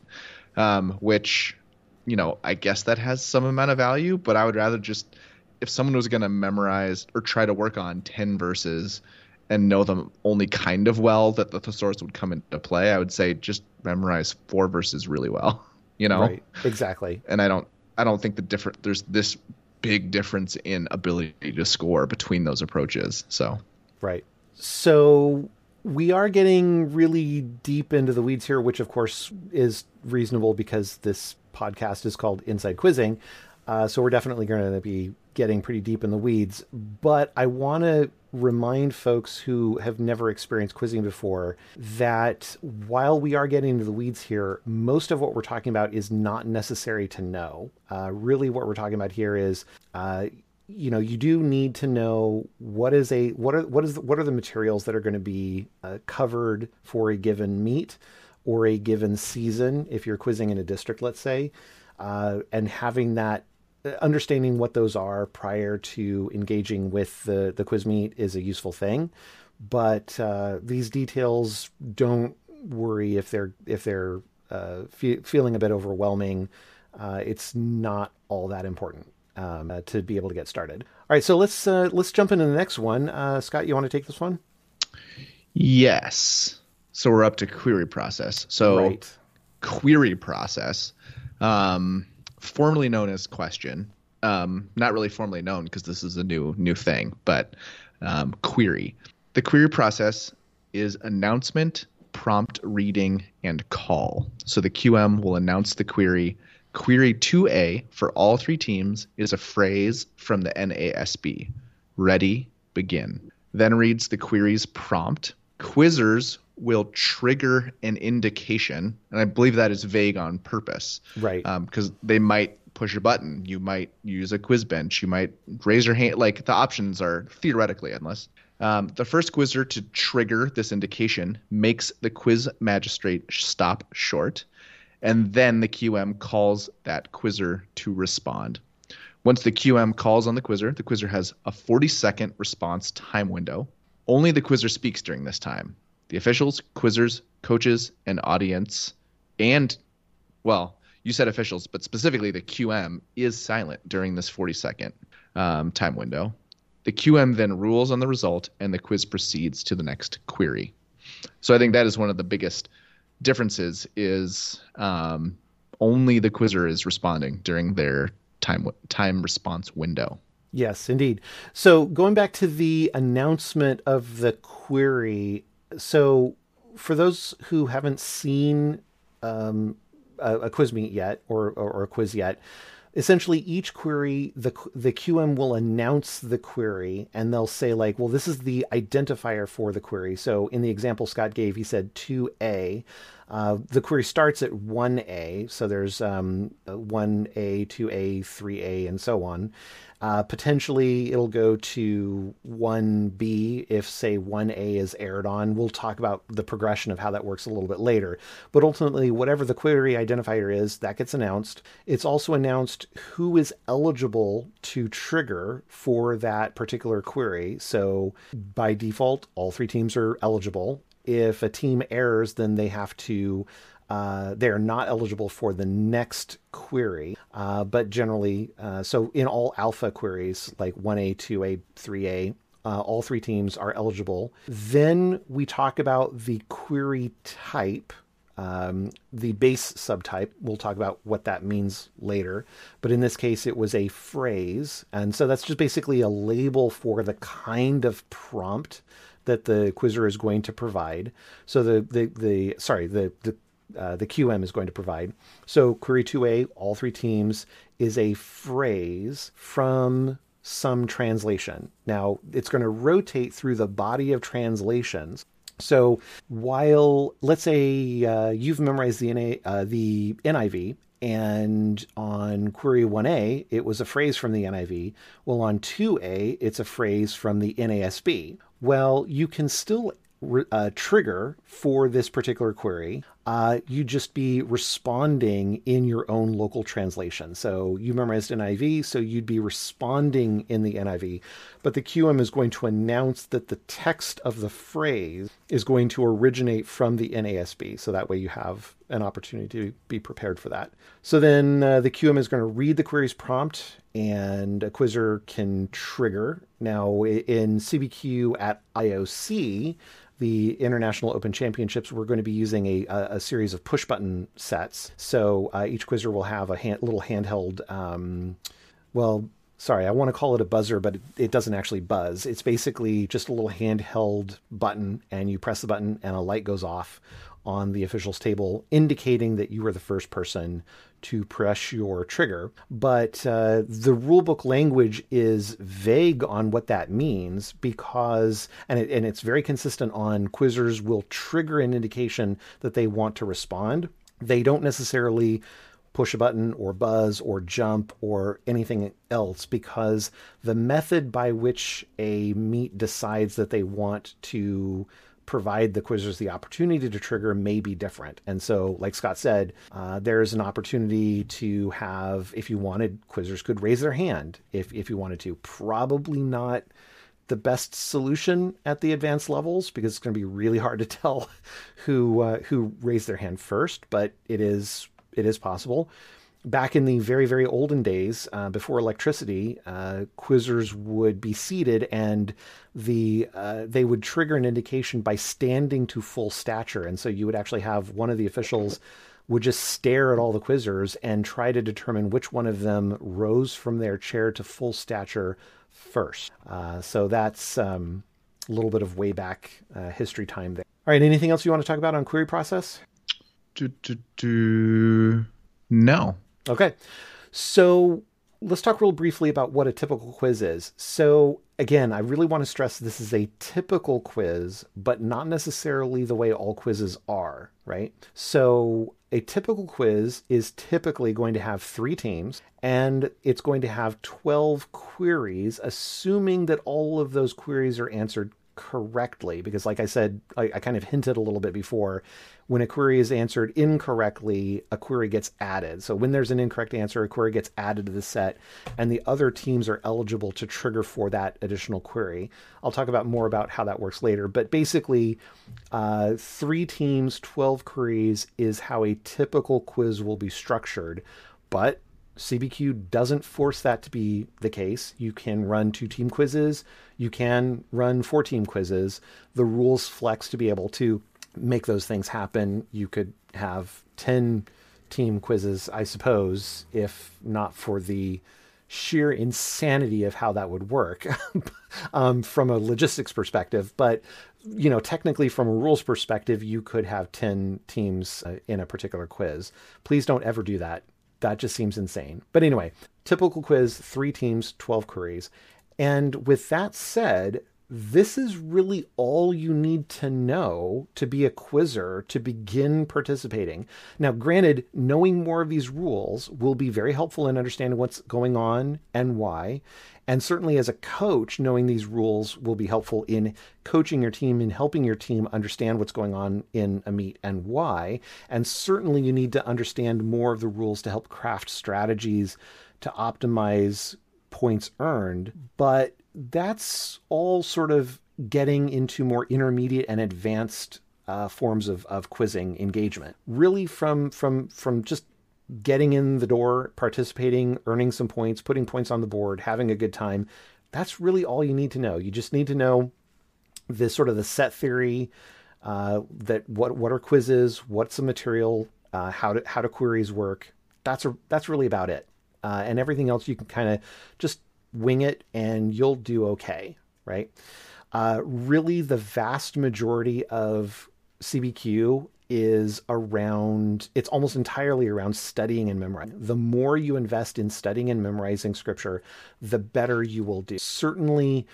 Speaker 2: um, which you know, I guess that has some amount of value, but I would rather just if someone was going to memorize or try to work on 10 verses and know them only kind of well that the thesaurus would come into play, I would say just memorize four verses really well, you know? Right.
Speaker 1: Exactly.
Speaker 2: And I don't I don't think the different there's this big difference in ability to score between those approaches. So,
Speaker 1: right. So we are getting really deep into the weeds here, which of course is reasonable because this podcast is called Inside Quizzing. Uh, so we're definitely going to be getting pretty deep in the weeds. But I want to remind folks who have never experienced quizzing before that while we are getting into the weeds here, most of what we're talking about is not necessary to know. Uh, really, what we're talking about here is. Uh, you know you do need to know what is a what are what is what are the materials that are going to be uh, covered for a given meet or a given season if you're quizzing in a district let's say uh, and having that understanding what those are prior to engaging with the, the quiz meet is a useful thing. But uh, these details don't worry if they're if they're uh, fe- feeling a bit overwhelming. Uh, it's not all that important um, uh, to be able to get started. All right, so let's uh, let's jump into the next one. Uh, Scott, you want to take this one?
Speaker 2: Yes. So we're up to query process. So right. query process. Um, formerly known as question. Um, not really formally known because this is a new new thing, but um, query. The query process is announcement, prompt reading, and call. So the QM will announce the query. Query 2A for all three teams is a phrase from the NASB. Ready, begin. Then reads the query's prompt. Quizzers will trigger an indication, and I believe that is vague on purpose,
Speaker 1: right?
Speaker 2: Because um, they might push a button, you might use a quiz bench, you might raise your hand. Like the options are theoretically endless. Um, the first quizzer to trigger this indication makes the quiz magistrate stop short, and then the QM calls that quizzer to respond. Once the QM calls on the quizzer, the quizzer has a 40 second response time window. Only the quizzer speaks during this time the officials, quizzers, coaches, and audience, and, well, you said officials, but specifically the QM is silent during this 40 second um, time window. The QM then rules on the result, and the quiz proceeds to the next query. So I think that is one of the biggest differences is um, only the quizzer is responding during their time time response window.
Speaker 1: Yes, indeed. So going back to the announcement of the query, so for those who haven't seen um, a, a, quiz meet yet or, or, or, a quiz yet, essentially each query the the QM will announce the query and they'll say like, well, this is the identifier for the query. So in the example Scott gave, he said 2A. Uh, the query starts at 1A, so there's um, 1A, 2A, 3A, and so on. Uh, potentially, it'll go to 1B if, say, 1A is aired on. We'll talk about the progression of how that works a little bit later. But ultimately, whatever the query identifier is, that gets announced. It's also announced who is eligible to trigger for that particular query. So, by default, all three teams are eligible. If a team errors, then they have to uh, they are not eligible for the next query, uh, but generally, uh, so in all alpha queries like 1A, 2A, 3A, uh, all three teams are eligible. Then we talk about the query type. Um, the base subtype, we'll talk about what that means later. But in this case, it was a phrase. And so that's just basically a label for the kind of prompt that the quizzer is going to provide. So the, the, the sorry, the, the uh, the QM is going to provide. So query 2A, all three teams, is a phrase from some translation. Now, it's going to rotate through the body of translations. So while, let's say, uh, you've memorized the, NA, uh, the NIV, and on query 1A, it was a phrase from the NIV. Well, on 2A, it's a phrase from the NASB. Well, you can still uh, trigger for this particular query uh, you'd just be responding in your own local translation. So you memorized NIV, so you'd be responding in the NIV. But the QM is going to announce that the text of the phrase is going to originate from the NASB. So that way you have an opportunity to be prepared for that. So then uh, the QM is going to read the query's prompt and a quizzer can trigger. Now in CBQ at IOC, the International Open Championships, we're going to be using a, a, series of push button sets. So uh, each quizzer will have a hand, little handheld, um, well, sorry, I want to call it a buzzer, but it, it, doesn't actually buzz. It's basically just a little handheld button, and you press the button, and a light goes off on the officials table, indicating that you were the first person to press your trigger. But uh, the rulebook language is vague on what that means because, and, it, and it's very consistent on quizzers will trigger an indication that they want to respond. They don't necessarily push a button or buzz or jump or anything else because the method by which a meet decides that they want to provide the quizzers the opportunity to trigger may be different. And so, like Scott said, uh, there's an opportunity to have, if you wanted, quizzers could raise their hand if, if you wanted to. Probably not the best solution at the advanced levels because it's going to be really hard to tell who uh, who raised their hand first, but it is it is possible back in the very very olden days uh, before electricity uh, quizzers would be seated and the uh, they would trigger an indication by standing to full stature. And so you would actually have one of the officials would just stare at all the quizzers and try to determine which one of them rose from their chair to full stature first. Uh, so that's um, a little bit of way back uh, history time there. All right. Anything else you want to talk about on query process?
Speaker 2: Do, do, do. no
Speaker 1: Okay. So let's talk real briefly about what a typical quiz is. So, again, I really want to stress this is a typical quiz, but not necessarily the way all quizzes are, right? So, a typical quiz is typically going to have three teams and it's going to have 12 queries, assuming that all of those queries are answered correctly. Because, like I said, I, I kind of hinted a little bit before, when a query is answered incorrectly, a query gets added. So when there's an incorrect answer, a query gets added to the set, and the other teams are eligible to trigger for that additional query. I'll talk about more about how that works later, but basically, uh, three teams, 12 queries is how a typical quiz will be structured. But CBQ doesn't force that to be the case. You can run two team quizzes, you can run four team quizzes. The rules flex to be able to make those things happen. You could have 10 team quizzes, I suppose, if not for the sheer insanity of how that would work um, from a logistics perspective. But, you know, technically from a rules perspective, you could have 10 teams uh, in a particular quiz. Please don't ever do that. That just seems insane. But anyway, typical quiz, three teams, 12 queries. And with that said, this is really all you need to know to be a quizzer to begin participating. Now, granted, knowing more of these rules will be very helpful in understanding what's going on and why. And certainly, as a coach, knowing these rules will be helpful in coaching your team and helping your team understand what's going on in a meet and why. And certainly, you need to understand more of the rules to help craft strategies to optimize points earned. But that's all sort of getting into more intermediate and advanced uh, forms of, of quizzing engagement. Really, from from from just getting in the door, participating, earning some points, putting points on the board, having a good time. That's really all you need to know. You just need to know this sort of the set theory uh, that what what are quizzes, what's the material, uh, how to how do queries work. That's a, that's really about it. Uh, and everything else you can kind of just wing it and you'll do okay, right? Uh, really, the vast majority of CBQ is around, it's almost entirely around studying and memorizing. The more you invest in studying and memorizing scripture, the better you will do. Certainly,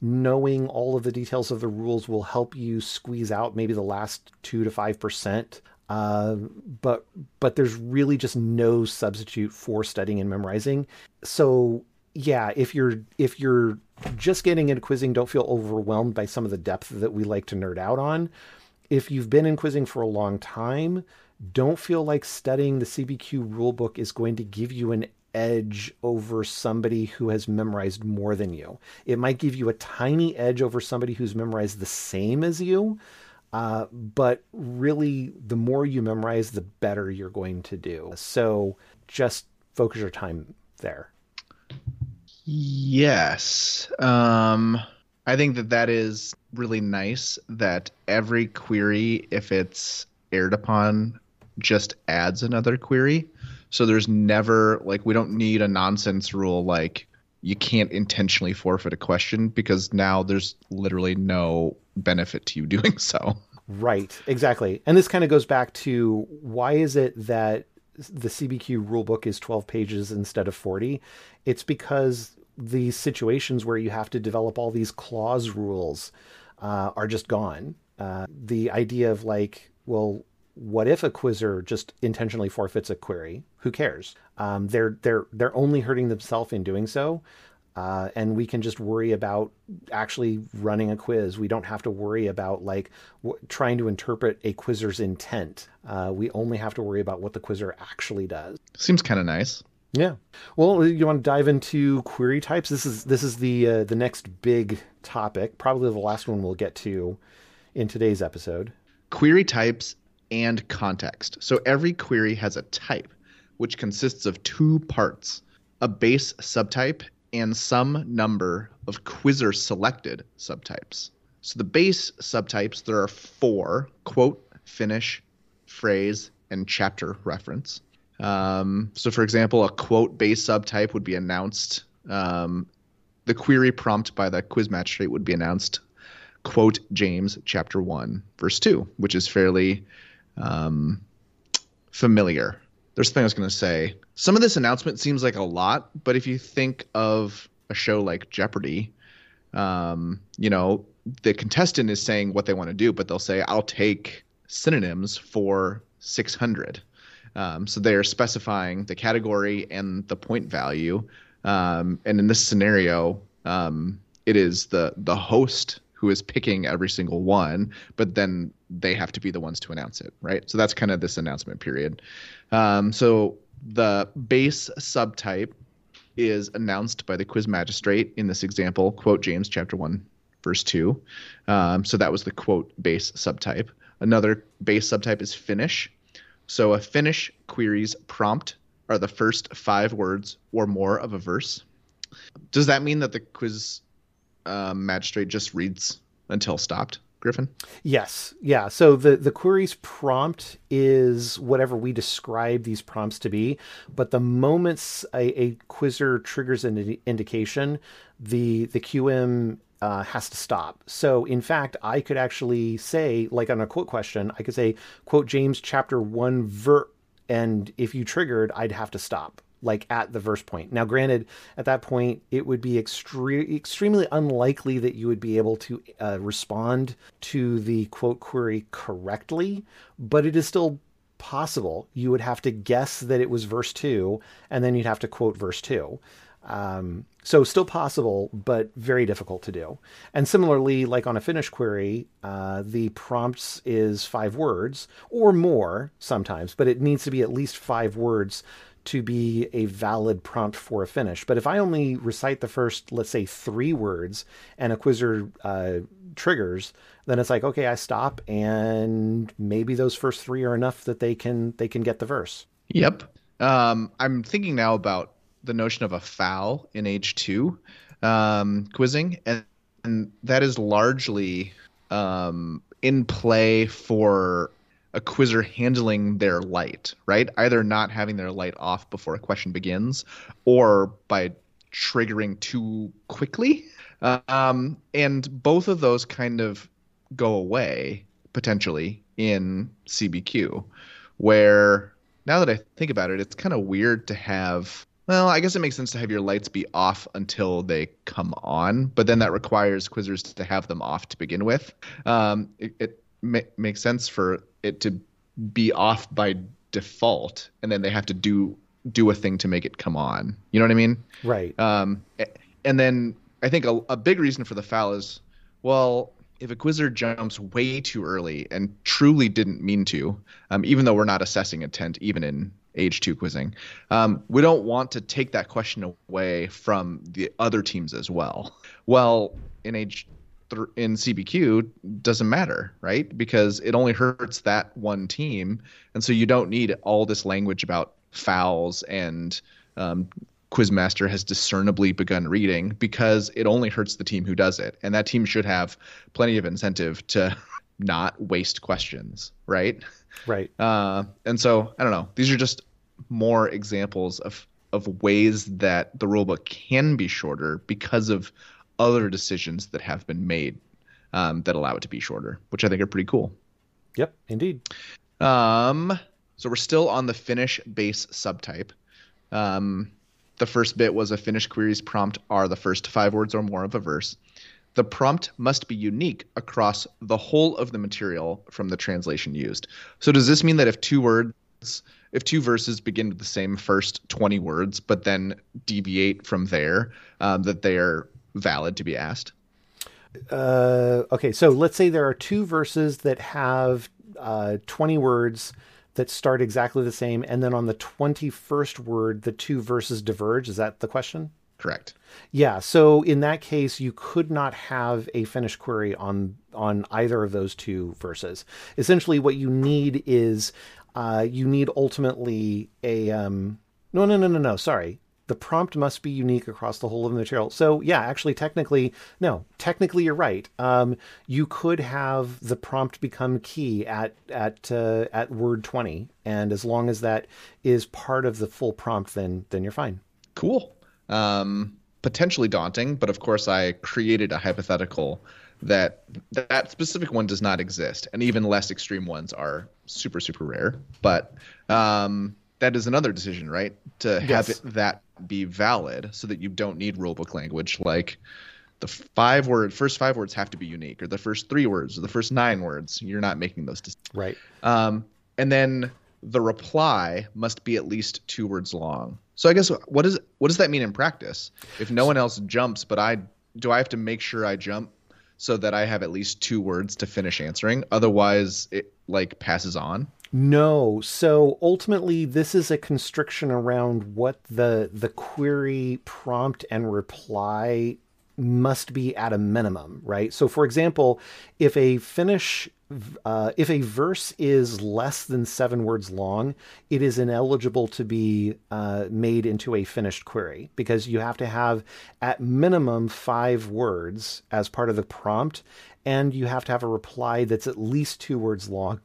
Speaker 1: knowing all of the details of the rules will help you squeeze out maybe the last two to five percent uh, but but there's really just no substitute for studying and memorizing. So yeah, if you're if you're just getting into quizzing, don't feel overwhelmed by some of the depth that we like to nerd out on. If you've been in quizzing for a long time, don't feel like studying the CBQ rulebook is going to give you an edge over somebody who has memorized more than you. It might give you a tiny edge over somebody who's memorized the same as you, uh, but really, the more you memorize, the better you're going to do. So just focus your time there.
Speaker 2: Yes. Um, I think that that is really nice that every query, if it's aired upon, just adds another query. So there's never like we don't need a nonsense rule like you can't intentionally forfeit a question because now there's literally no benefit to you doing so.
Speaker 1: Right, exactly. And this kind of goes back to why is it that the CBQ rulebook is 12 pages instead of 40? It's because the situations where you have to develop all these clause rules uh, are just gone. Uh, the idea of like, well, what if a quizzer just intentionally forfeits a query? Who cares? Um, they're they're they're only hurting themselves in doing so, uh, and we can just worry about actually running a quiz. We don't have to worry about like w- trying to interpret a quizzer's intent. Uh, we only have to worry about what the quizzer actually does.
Speaker 2: Seems kind of nice.
Speaker 1: Yeah. Well, you want to dive into query types? This is this is the uh, the next big topic, probably the last one we'll get to in today's episode.
Speaker 2: Query types and context. So every query has a type, which consists of two parts a base subtype and some number of quizzer selected subtypes. So the base subtypes, there are four quote, finish, phrase, and chapter reference. Um, so, for example, a quote base subtype would be announced. Um, the query prompt by the quiz magistrate would be announced, quote James chapter 1, verse 2, which is fairly um, familiar. There's something I was going to say. Some of this announcement seems like a lot, but if you think of a show like Jeopardy, um, you know, the contestant is saying what they want to do, but they'll say, I'll take synonyms for 600. Um, so they are specifying the category and the point value. Um, and in this scenario, um, it is the the host who is picking every single one, but then they have to be the ones to announce it, right? So that's kind of this announcement period. Um, so the base subtype is announced by the quiz magistrate in this example, quote James chapter 1, verse 2. Um, so that was the quote base subtype. Another base subtype is finish. So a finish query's prompt are the first five words or more of a verse. Does that mean that the quiz uh, magistrate just reads until stopped? Gryphon?
Speaker 1: Yes. Yeah. So the, the query's prompt is whatever we describe these prompts to be. But the moments a, a quizzer triggers an indication, the the QM uh, has to stop. So, in fact, I could actually say, like on a quote question, I could say, quote James chapter one ver, and if you triggered, I'd have to stop, like at the verse point. Now, granted, at that point, it would be extre- extremely unlikely that you would be able to uh, respond to the quote query correctly, but it is still possible. You would have to guess that it was verse two, and then you'd have to quote verse two. Um, so still possible, but very difficult to do. And similarly, like on a finish query, uh, the prompts is five words or more sometimes, but it needs to be at least five words to be a valid prompt for a finish. But if I only recite the first, let's say, three words and a quizzer uh, triggers, then it's like, okay, I stop, and maybe those first three are enough that they can they can get the verse.
Speaker 2: Yep. Um, I'm thinking now about the notion of a foul in age two um, quizzing, and, and, that is largely um, in play for a quizzer handling their light, right? Either not having their light off before a question begins, or by triggering too quickly. Um, and both of those kind of go away potentially in CBQ, where now that I think about it, it's kind of weird to have well, I guess it makes sense to have your lights be off until they come on, but then that requires quizzers to have them off to begin with. Um, it, it ma- makes sense for it to be off by default, and then they have to do do a thing to make it come on. You know what I mean?
Speaker 1: Right.
Speaker 2: Um, and then I think a, a big reason for the foul is, well, if a quizzer jumps way too early and truly didn't mean to, um, even though we're not assessing intent even in age two quizzing, um, we don't want to take that question away from the other teams as well. Well, in age th- in CBQ doesn't matter, right? Because it only hurts that one team, and so you don't need all this language about fouls and um, Quizmaster has discernibly begun reading because it only hurts the team who does it. And that team should have plenty of incentive to not waste questions, right?
Speaker 1: Right.
Speaker 2: Uh, and so, I don't know. These are just more examples of, of ways that the rulebook can be shorter because of other decisions that have been made um, that allow it to be shorter, which I think are pretty cool.
Speaker 1: Yep, indeed.
Speaker 2: Um, so we're still on the finish base subtype. Um, the first bit was a finish query's prompt are the first five words or more of a verse. The prompt must be unique across the whole of the material from the translation used. So does this mean that if two words if two verses begin with the same first 20 words but then deviate from there um, that they are valid to be asked
Speaker 1: uh, okay so let's say there are two verses that have uh, 20 words that start exactly the same, and then on the 21st word, the two verses diverge. Is that the question?
Speaker 2: Correct.
Speaker 1: Yeah. So in that case, you could not have a finished query on on either of those two verses. Essentially, what you need is uh, you need ultimately a um, no no no no no sorry the prompt must be unique across the whole of the material. So yeah, actually, technically, no, technically you're right. Um, you could have the prompt become key at at uh, at word twenty, and as long as that is part of the full prompt, then then you're fine.
Speaker 2: Cool. Um, potentially daunting, but of course, I created a hypothetical that that specific one does not exist, and even less extreme ones are super super rare. But um, that is another decision, right? To have it, that be valid so that you don't need rulebook language like the five word first five words have to be unique or the first three words or the first nine words you're not making those decisions.
Speaker 1: right
Speaker 2: um, and then the reply must be at least two words long so i guess what is what does that mean in practice if no one else jumps but i do i have to make sure i jump so that i have at least two words to finish answering otherwise it like passes on
Speaker 1: no. So ultimately, this is a constriction around what the the query prompt and reply must be at a minimum, right? So, for example, if a finish uh, if a verse is less than seven words long, it is ineligible to be uh, made into a finished query because you have to have at minimum five words as part of the prompt, and you have to have a reply that's at least two words long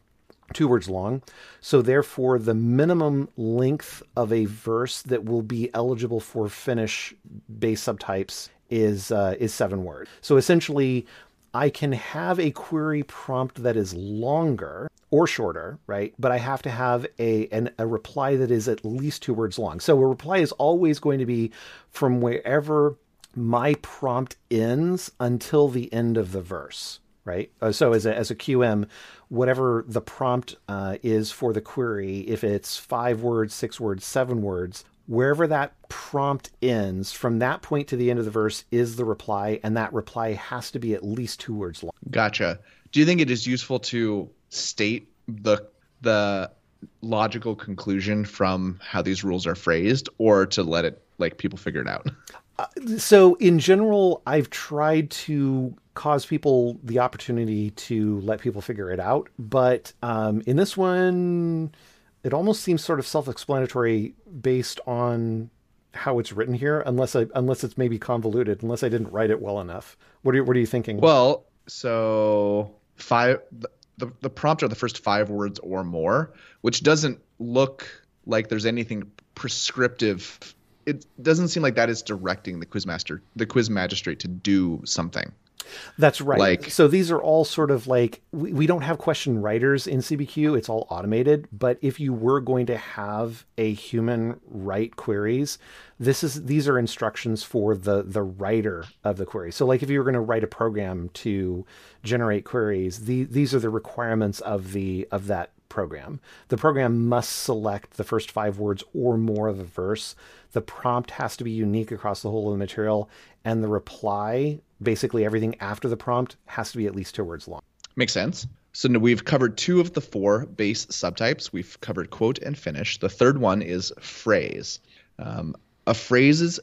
Speaker 1: two words long. So therefore, the minimum length of a verse that will be eligible for finish base subtypes is uh, is seven words. So essentially, I can have a query prompt that is longer or shorter, right? But I have to have a an, a reply that is at least two words long. So a reply is always going to be from wherever my prompt ends until the end of the verse right? Uh, so as a, as a QM, whatever the prompt uh, is for the query, if it's five words, six words, seven words, wherever that prompt ends, from that point to the end of the verse is the reply, and that reply has to be at least two words long.
Speaker 2: Gotcha. Do you think it is useful to state the the logical conclusion from how these rules are phrased, or to let it like people figure it out?
Speaker 1: Uh, so in general, I've tried to cause people the opportunity to let people figure it out. But um, in this one, it almost seems sort of self-explanatory based on how it's written here, unless I unless it's maybe convoluted, unless I didn't write it well enough. What are you, what are you thinking?
Speaker 2: Well, so five the, the, prompt are the first five words or more, which doesn't look like there's anything prescriptive. It doesn't seem like that is directing the quizmaster, the quiz magistrate, to do something.
Speaker 1: That's right. Like, so these are all sort of like we, we don't have question writers in CBQ. It's all automated. But if you were going to have a human write queries, this is these are instructions for the the writer of the query. So like if you were going to write a program to generate queries, the, these are the requirements of the of that program. The program must select the first five words or more of a verse. The prompt has to be unique across the whole of the material, and the reply basically everything after the prompt has to be at least two words long.
Speaker 2: Makes sense. So we've covered two of the four base subtypes. We've covered quote and finish. The third one is phrase. Um, a phrase's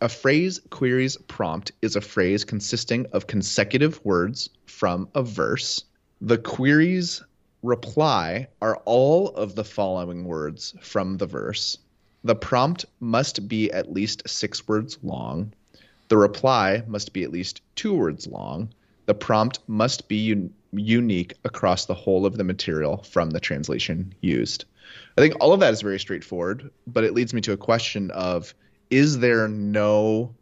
Speaker 2: a phrase queries prompt is a phrase consisting of consecutive words from a verse. The query's reply are all of the following words from the verse. The prompt must be at least six words long. The reply must be at least two words long. The prompt must be un- unique across the whole of the material from the translation used. I think all of that is very straightforward, but it leads me to a question of is there no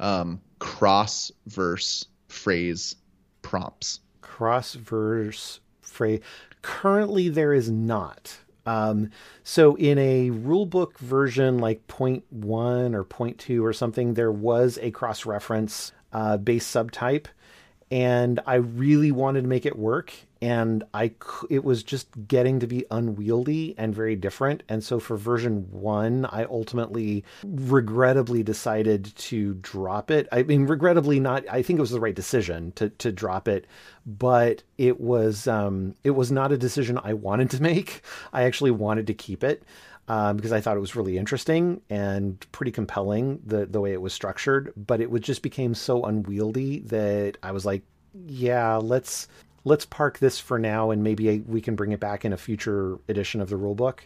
Speaker 2: um, cross verse phrase prompts?
Speaker 1: Cross verse phrase. Currently, there is not. Um, so in a rulebook version like 0.1 or 0.2 or something, there was a cross reference uh, base subtype and I really wanted to make it work and I it was just getting to be unwieldy and very different and so for version 1 I ultimately regrettably decided to drop it. I mean regrettably not I think it was the right decision to to drop it but it was um it was not a decision I wanted to make. I actually wanted to keep it um, because I thought it was really interesting and pretty compelling the the way it was structured. But it was just became so unwieldy that I was like, yeah, let's let's park this for now, and maybe we can bring it back in a future edition of the rulebook.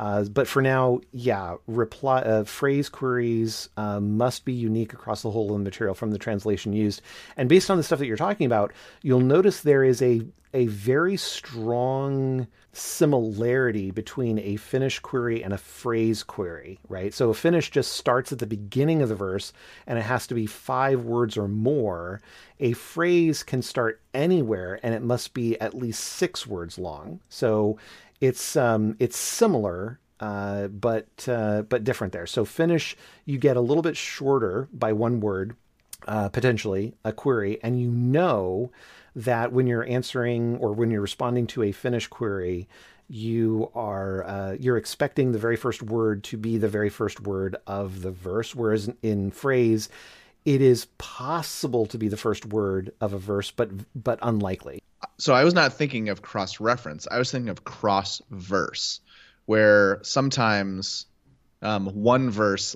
Speaker 1: Uh, but for now, yeah, reply uh, phrase queries uh, must be unique across the whole of the material from the translation used. And based on the stuff that you're talking about, you'll notice there is a a very strong similarity between a finish query and a phrase query, right? So a finish just starts at the beginning of the verse and it has to be five words or more. A phrase can start anywhere and it must be at least six words long. So it's um, it's similar uh, but uh, but different there. So finish, you get a little bit shorter by one word, uh, potentially a query, and you know that when you're answering or when you're responding to a finish query, you are uh, you're expecting the very first word to be the very first word of the verse, whereas in phrase, it is possible to be the first word of a verse, but but unlikely.
Speaker 2: So I was not thinking of cross reference. I was thinking of cross verse, where sometimes um, one verse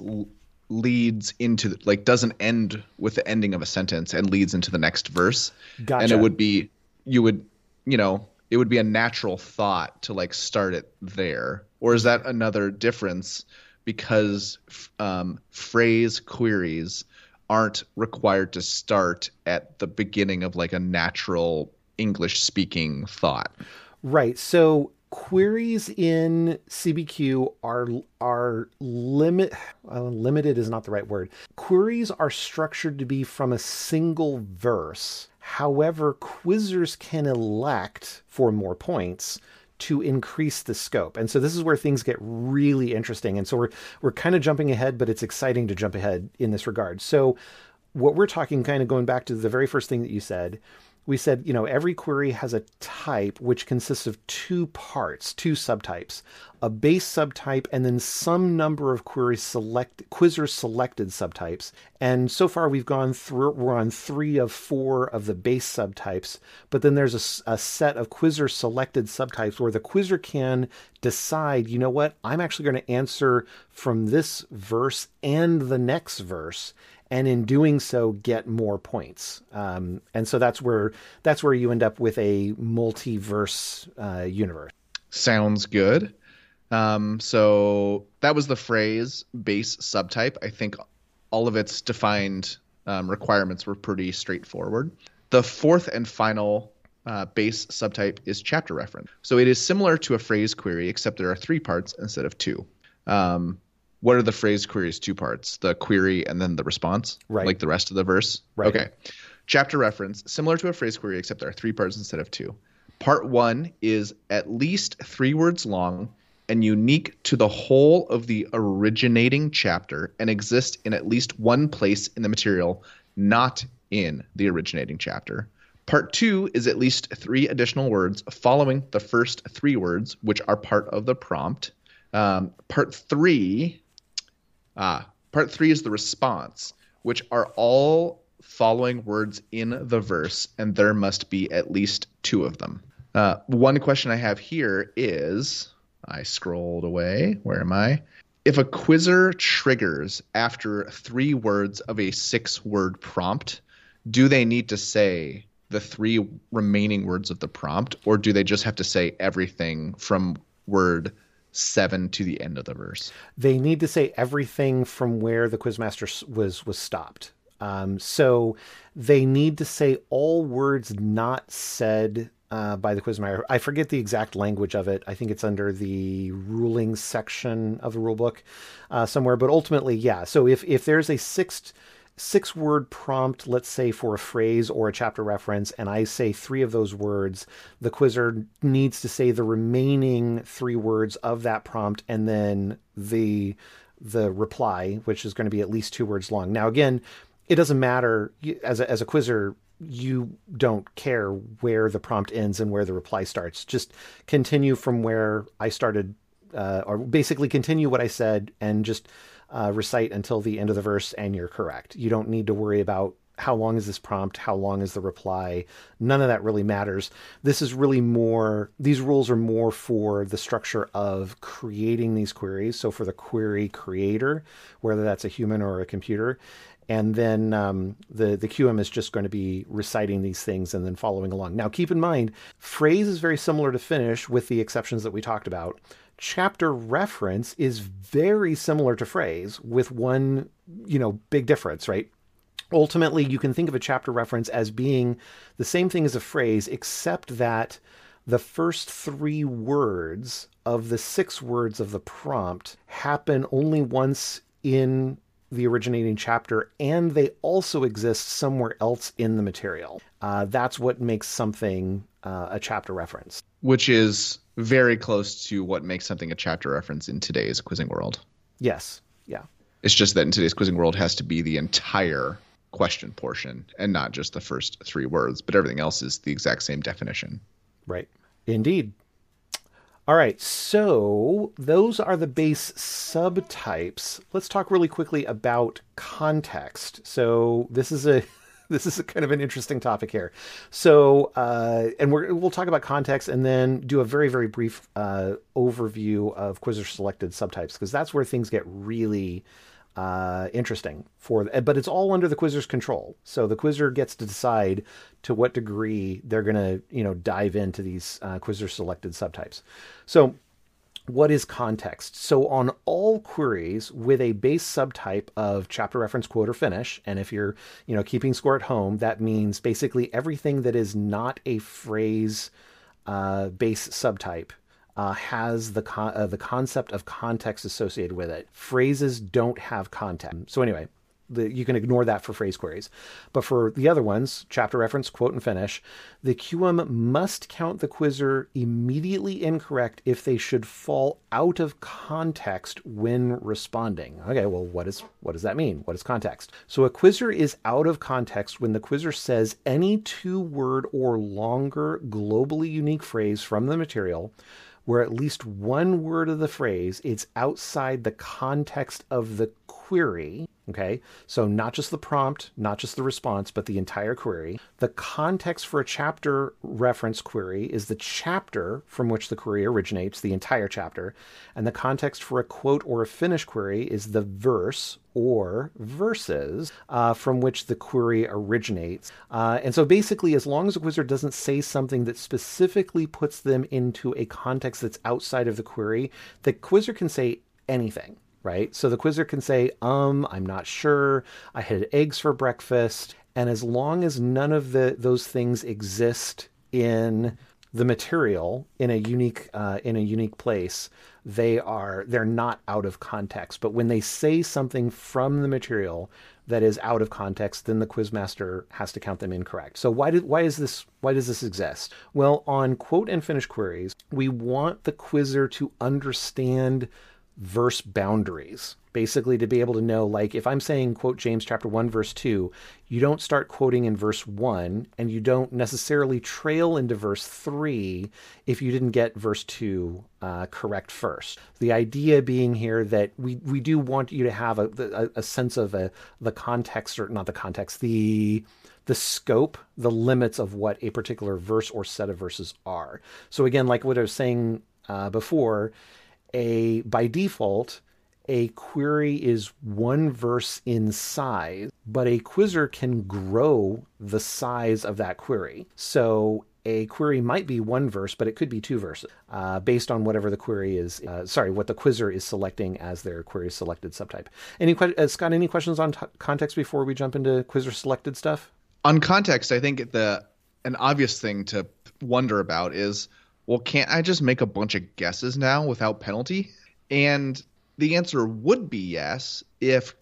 Speaker 2: leads into like doesn't end with the ending of a sentence and leads into the next verse
Speaker 1: gotcha.
Speaker 2: and it would be you would you know it would be a natural thought to like start it there or is that another difference because um, phrase queries aren't required to start at the beginning of like a natural english speaking thought
Speaker 1: right so queries in CBQ are are limit well, limited is not the right word. Queries are structured to be from a single verse. However, quizzers can elect for more points to increase the scope. And so this is where things get really interesting. And so we're we're kind of jumping ahead, but it's exciting to jump ahead in this regard. So what we're talking kind of going back to the very first thing that you said we said, you know, every query has a type which consists of two parts, two subtypes, a base subtype, and then some number of queries select quizzer selected subtypes. And so far we've gone through, we're on three of four of the base subtypes, but then there's a, a set of quizzer selected subtypes where the quizzer can decide, you know what, I'm actually going to answer from this verse and the next verse and in doing so get more points. Um, and so that's where that's where you end up with a multiverse uh, universe.
Speaker 2: Sounds good. Um, so that was the phrase base subtype. I think all of its defined um, requirements were pretty straightforward. The fourth and final uh, base subtype is chapter reference. So it is similar to a phrase query, except there are three parts instead of two. Um, what are the phrase queries? Two parts the query and then the response
Speaker 1: right.
Speaker 2: like the rest of the verse?
Speaker 1: Right.
Speaker 2: Okay. Chapter reference similar to a phrase query except there are three parts instead of two. Part one is at least three words long and unique to the whole of the originating chapter and exist in at least one place in the material not in the originating chapter. Part two is at least three additional words following the first three words which are part of the prompt. Um, part three Ah, part three is the response, which are all following words in the verse, and there must be at least two of them. Uh, one question I have here is I scrolled away. Where am I? If a quizzer triggers after three words of a six word prompt, do they need to say the three remaining words of the prompt, or do they just have to say everything from word seven to the end of the verse?
Speaker 1: They need to say everything from where the quizmaster was was stopped. Um, so they need to say all words not said uh, by the quizmaster. I forget the exact language of it. I think it's under the ruling section of the rulebook uh, somewhere. But ultimately, yeah. So if if there's a sixth six word prompt, let's say for a phrase or a chapter reference, and I say three of those words, the quizzer needs to say the remaining three words of that prompt, and then the the reply, which is going to be at least two words long. Now, again, it doesn't matter as a, as a quizzer you don't care where the prompt ends and where the reply starts. Just continue from where I started, uh, or basically continue what I said and just uh, recite until the end of the verse, and you're correct. You don't need to worry about how long is this prompt, how long is the reply. None of that really matters. This is really more, these rules are more for the structure of creating these queries. So for the query creator, whether that's a human or a computer and then um, the the QM is just going to be reciting these things and then following along. Now, keep in mind, phrase is very similar to finish, with the exceptions that we talked about. Chapter reference is very similar to phrase, with one you know big difference, right? Ultimately, you can think of a chapter reference as being the same thing as a phrase, except that the first three words of the six words of the prompt happen only once in the originating chapter, and they also exist somewhere else in the material. Uh, that's what makes something uh, a chapter reference.
Speaker 2: Which is very close to what makes something a chapter reference in today's quizzing world.
Speaker 1: Yes. Yeah.
Speaker 2: It's just that in today's quizzing world has to be the entire question portion and not just the first three words, but everything else is the exact same definition.
Speaker 1: Right. Indeed. All right, so those are the base subtypes. Let's talk really quickly about context. So this is a this is kind of an interesting topic here. So, uh, and we will talk about context and then do a very, very brief uh, overview of Quizzer selected subtypes because that's where things get really uh, interesting for, but it's all under the quizzer's control. So the quizzer gets to decide to what degree they're going to, you know, dive into these uh, quizzer selected subtypes. So what is context? So on all queries with a base subtype of chapter reference quote or finish, and if you're, you know, keeping score at home, that means basically everything that is not a phrase uh, base subtype uh, has the con- uh, the concept of context associated with it. Phrases don't have context. So anyway, the, you can ignore that for phrase queries. But for the other ones, chapter reference, quote, and finish, the QM must count the quizzer immediately incorrect if they should fall out of context when responding. Okay, well, what is what does that mean? What is context? So a quizzer is out of context when the quizzer says any two-word or longer globally unique phrase from the material where at least one word of the phrase is outside the context of the query. Okay, so not just the prompt, not just the response, but the entire query. The context for a chapter reference query is the chapter from which the query originates, the entire chapter. And the context for a quote or a finish query is the verse or verses uh, from which the query originates. Uh, and so basically, as long as a quizzer doesn't say something that specifically puts them into a context that's outside of the query, the quizzer can say anything right? So the quizzer can say, um, I'm not sure. I had eggs for breakfast. And as long as none of the those things exist in the material in a unique uh, in a unique place, they are they're not out of context. But when they say something from the material that is out of context, then the quizmaster has to count them incorrect. So why did why is this why does this exist? Well, on quote and finish queries, we want the quizzer to understand verse boundaries basically to be able to know like if i'm saying quote james chapter 1 verse 2 you don't start quoting in verse 1 and you don't necessarily trail into verse 3 if you didn't get verse 2 uh, correct first the idea being here that we, we do want you to have a, a, a sense of a, the context or not the context the the scope, the limits of what a particular verse or set of verses are. So again, like what I was saying uh, before, a by default, a query is one verse in size, but a quizzer can grow the size of that query. So a query might be one verse, but it could be two verses, uh, based on whatever the query is. Uh, sorry, what the quizzer is selecting as their query selected subtype. Any uh, Scott? Any questions on t- context before we jump into quizzer selected stuff?
Speaker 2: On context, I think the an obvious thing to wonder about is, well, can't I just make a bunch of guesses now without penalty? And the answer would be yes if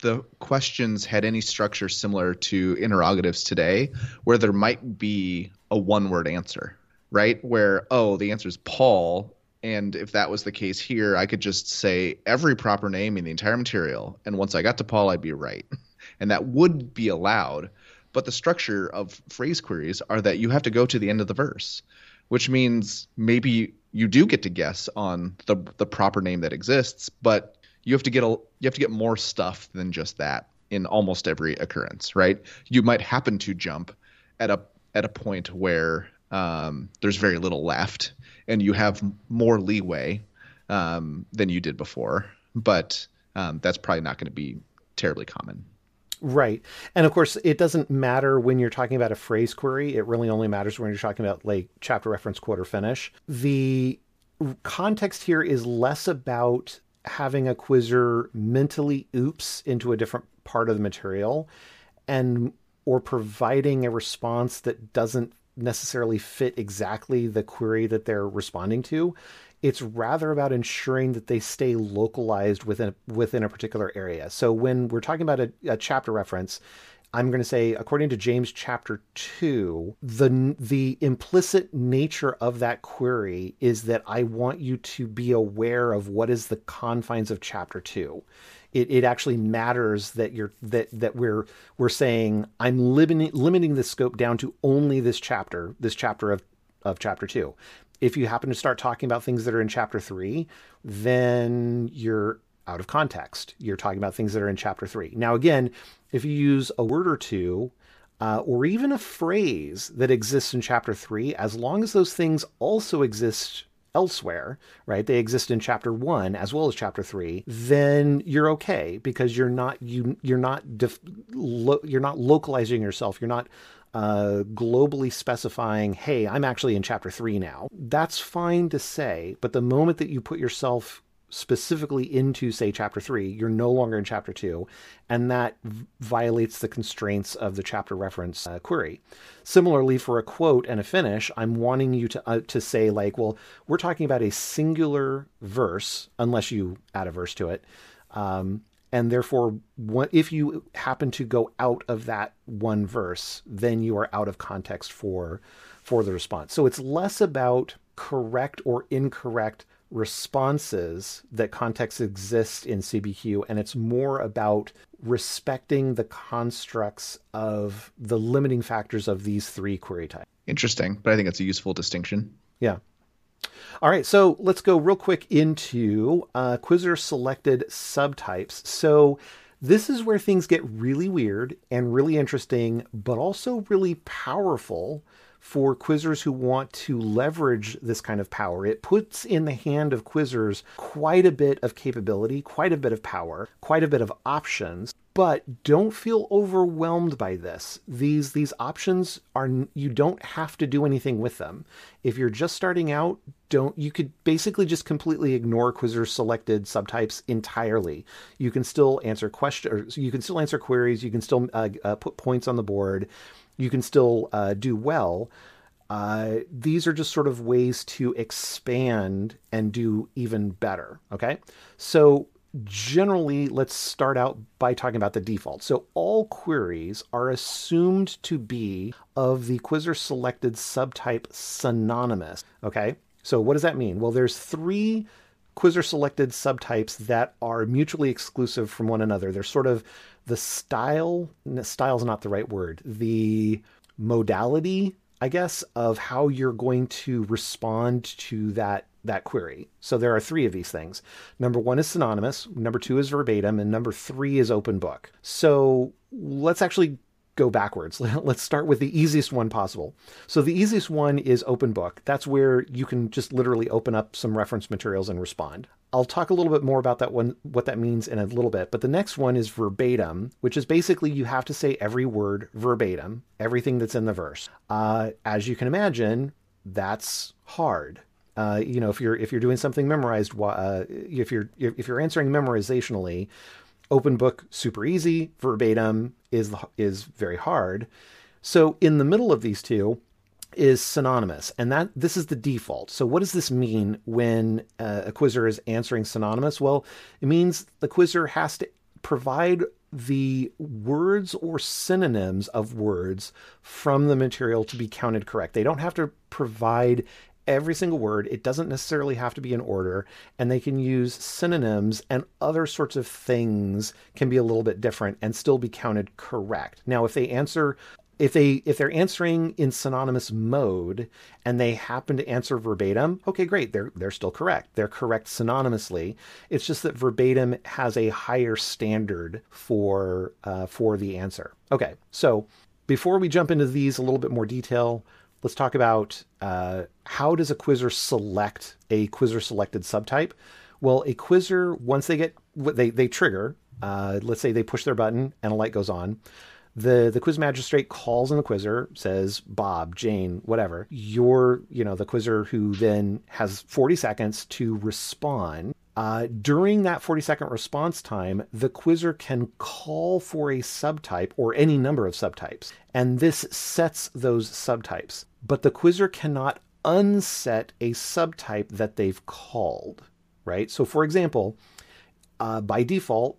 Speaker 2: the questions had any structure similar to interrogatives today, where there might be a one word answer, right? Where, oh, the answer is Paul. And if that was the case here, I could just say every proper name in the entire material. And once I got to Paul, I'd be right. And that would be allowed. But the structure of phrase queries are that you have to go to the end of the verse, which means maybe you do get to guess on the the proper name that exists, but you have to get a you have to get more stuff than just that in almost every occurrence, right? You might happen to jump at a at a point where um, there's very little left, and you have more leeway um, than you did before, but um, that's probably not going to be terribly common.
Speaker 1: Right. And of course, it doesn't matter when you're talking about a phrase query. It really only matters when you're talking about like chapter reference, quote, or finish. The context here is less about having a quizzer mentally oops into a different part of the material and or providing a response that doesn't necessarily fit exactly the query that they're responding to it's rather about ensuring that they stay localized within within a particular area. So when we're talking about a, a chapter reference, I'm going to say, according to James chapter two, the the implicit nature of that query is that I want you to be aware of what is the confines of chapter two. It, it actually matters that you're that that we're we're saying I'm limiting limiting the scope down to only this chapter, this chapter of of chapter two if you happen to start talking about things that are in chapter three, then you're out of context. You're talking about things that are in chapter three. Now, again, if you use a word or two, uh, or even a phrase that exists in chapter three, as long as those things also exist elsewhere, right? They exist in chapter one as well as chapter three. Then you're okay because you're not you you're not def, lo, you're not localizing yourself. You're not uh, globally specifying, hey, I'm actually in chapter three now. That's fine to say, but the moment that you put yourself specifically into, say, chapter three, you're no longer in chapter two, and that violates the constraints of the chapter reference uh, query. Similarly, for a quote and a finish, I'm wanting you to uh, to say like, well, we're talking about a singular verse, unless you add a verse to it. Um, and therefore if you happen to go out of that one verse then you are out of context for for the response. So it's less about correct or incorrect responses that context exists in cbq and it's more about respecting the constructs of the limiting factors of these three query types.
Speaker 2: Interesting but i think it's a useful distinction.
Speaker 1: Yeah all right, so let's go real quick into uh, Quizzer selected subtypes. So this is where things get really weird and really interesting, but also really powerful for quizzers who want to leverage this kind of power. It puts in the hand of quizzers quite a bit of capability, quite a bit of power, quite a bit of options. But don't feel overwhelmed by this. These these options are you don't have to do anything with them. If you're just starting out, don't you could basically just completely ignore Quizzer selected subtypes entirely. You can still answer questions, you can still answer queries, you can still uh, uh, put points on the board you can still uh, do well. Uh, these are just sort of ways to expand and do even better. Okay. So, generally, let's start out by talking about the default. So, all queries are assumed to be of the Quizzer selected subtype synonymous. Okay. So, what does that mean? Well, there's three Quizzer selected subtypes that are mutually exclusive from one another. They're sort of the style, style is not the right word, the modality, I guess, of how you're going to respond to that that query. So there are three of these things. Number one is synonymous, number two is verbatim, and number three is open book. So let's actually go backwards. Let's start with the easiest one possible. So the easiest one is open book. That's where you can just literally open up some reference materials and respond. I'll talk a little bit more about that one, what that means in a little bit. But the next one is verbatim, which is basically you have to say every word verbatim, everything that's in the verse. Uh, as you can imagine, that's hard. Uh, you know, if you're if you're doing something memorized, uh, if you're if you're answering memorizationally, open book super easy, verbatim is is very hard. So in the middle of these two is synonymous, and that this is the default. So what does this mean when uh, a quizzer is answering synonymous? Well, it means the quizzer has to provide the words or synonyms of words from the material to be counted correct. They don't have to provide every single word. It doesn't necessarily have to be in order, and they can use synonyms and other sorts of things can be a little bit different and still be counted correct. Now, if they answer if they if they're answering in synonymous mode and they happen to answer verbatim okay great they're they're still correct they're correct synonymously it's just that verbatim has a higher standard for uh, for the answer okay so before we jump into these a little bit more detail let's talk about uh, how does a quizzer select a quizzer selected subtype? Well, a quizzer once they get they they trigger, uh, let's say they push their button and a light goes on. The the quiz magistrate calls in the quizzer, says Bob, Jane, whatever. You're you know the quizzer who then has 40 seconds to respond uh, during that 40 second response time, the quizzer can call for a subtype or any number of subtypes, and this sets those subtypes. But the quizzer cannot unset a subtype that they've called, right? So, for example, uh, by default,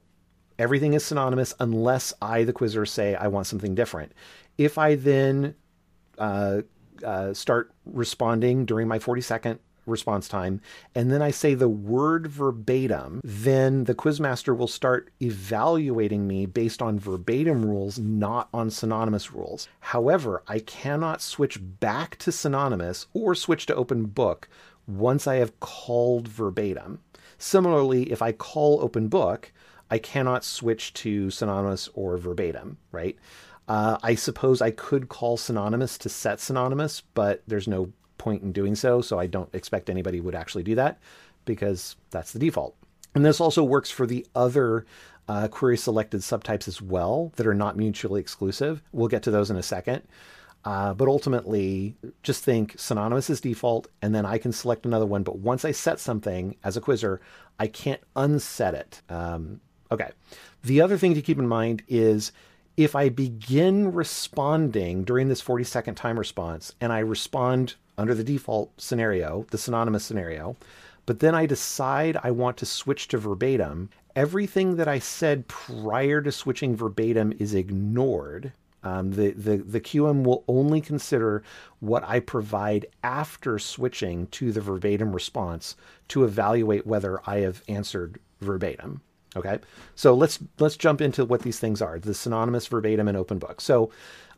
Speaker 1: everything is synonymous unless I, the quizzer, say I want something different. If I then uh, uh, start responding during my 40 second response time, and then I say the word verbatim, then the quizmaster will start evaluating me based on verbatim rules, not on synonymous rules. However, I cannot switch back to synonymous or switch to open book once I have called verbatim. Similarly, if I call open book, I cannot switch to synonymous or verbatim, right? Uh, I suppose I could call synonymous to set synonymous, but there's no point in doing so. So I don't expect anybody would actually do that because that's the default. And this also works for the other uh, query selected subtypes as well that are not mutually exclusive. We'll get to those in a second. Uh, but ultimately, just think synonymous is default, and then I can select another one. But once I set something as a quizzer, I can't unset it. Um, okay. The other thing to keep in mind is if I begin responding during this 40 second time response and I respond under the default scenario, the synonymous scenario, but then I decide I want to switch to verbatim, everything that I said prior to switching verbatim is ignored. Um, the, the, the QM will only consider what I provide after switching to the verbatim response to evaluate whether I have answered verbatim. Okay, so let's let's jump into what these things are: the synonymous, verbatim, and open book. So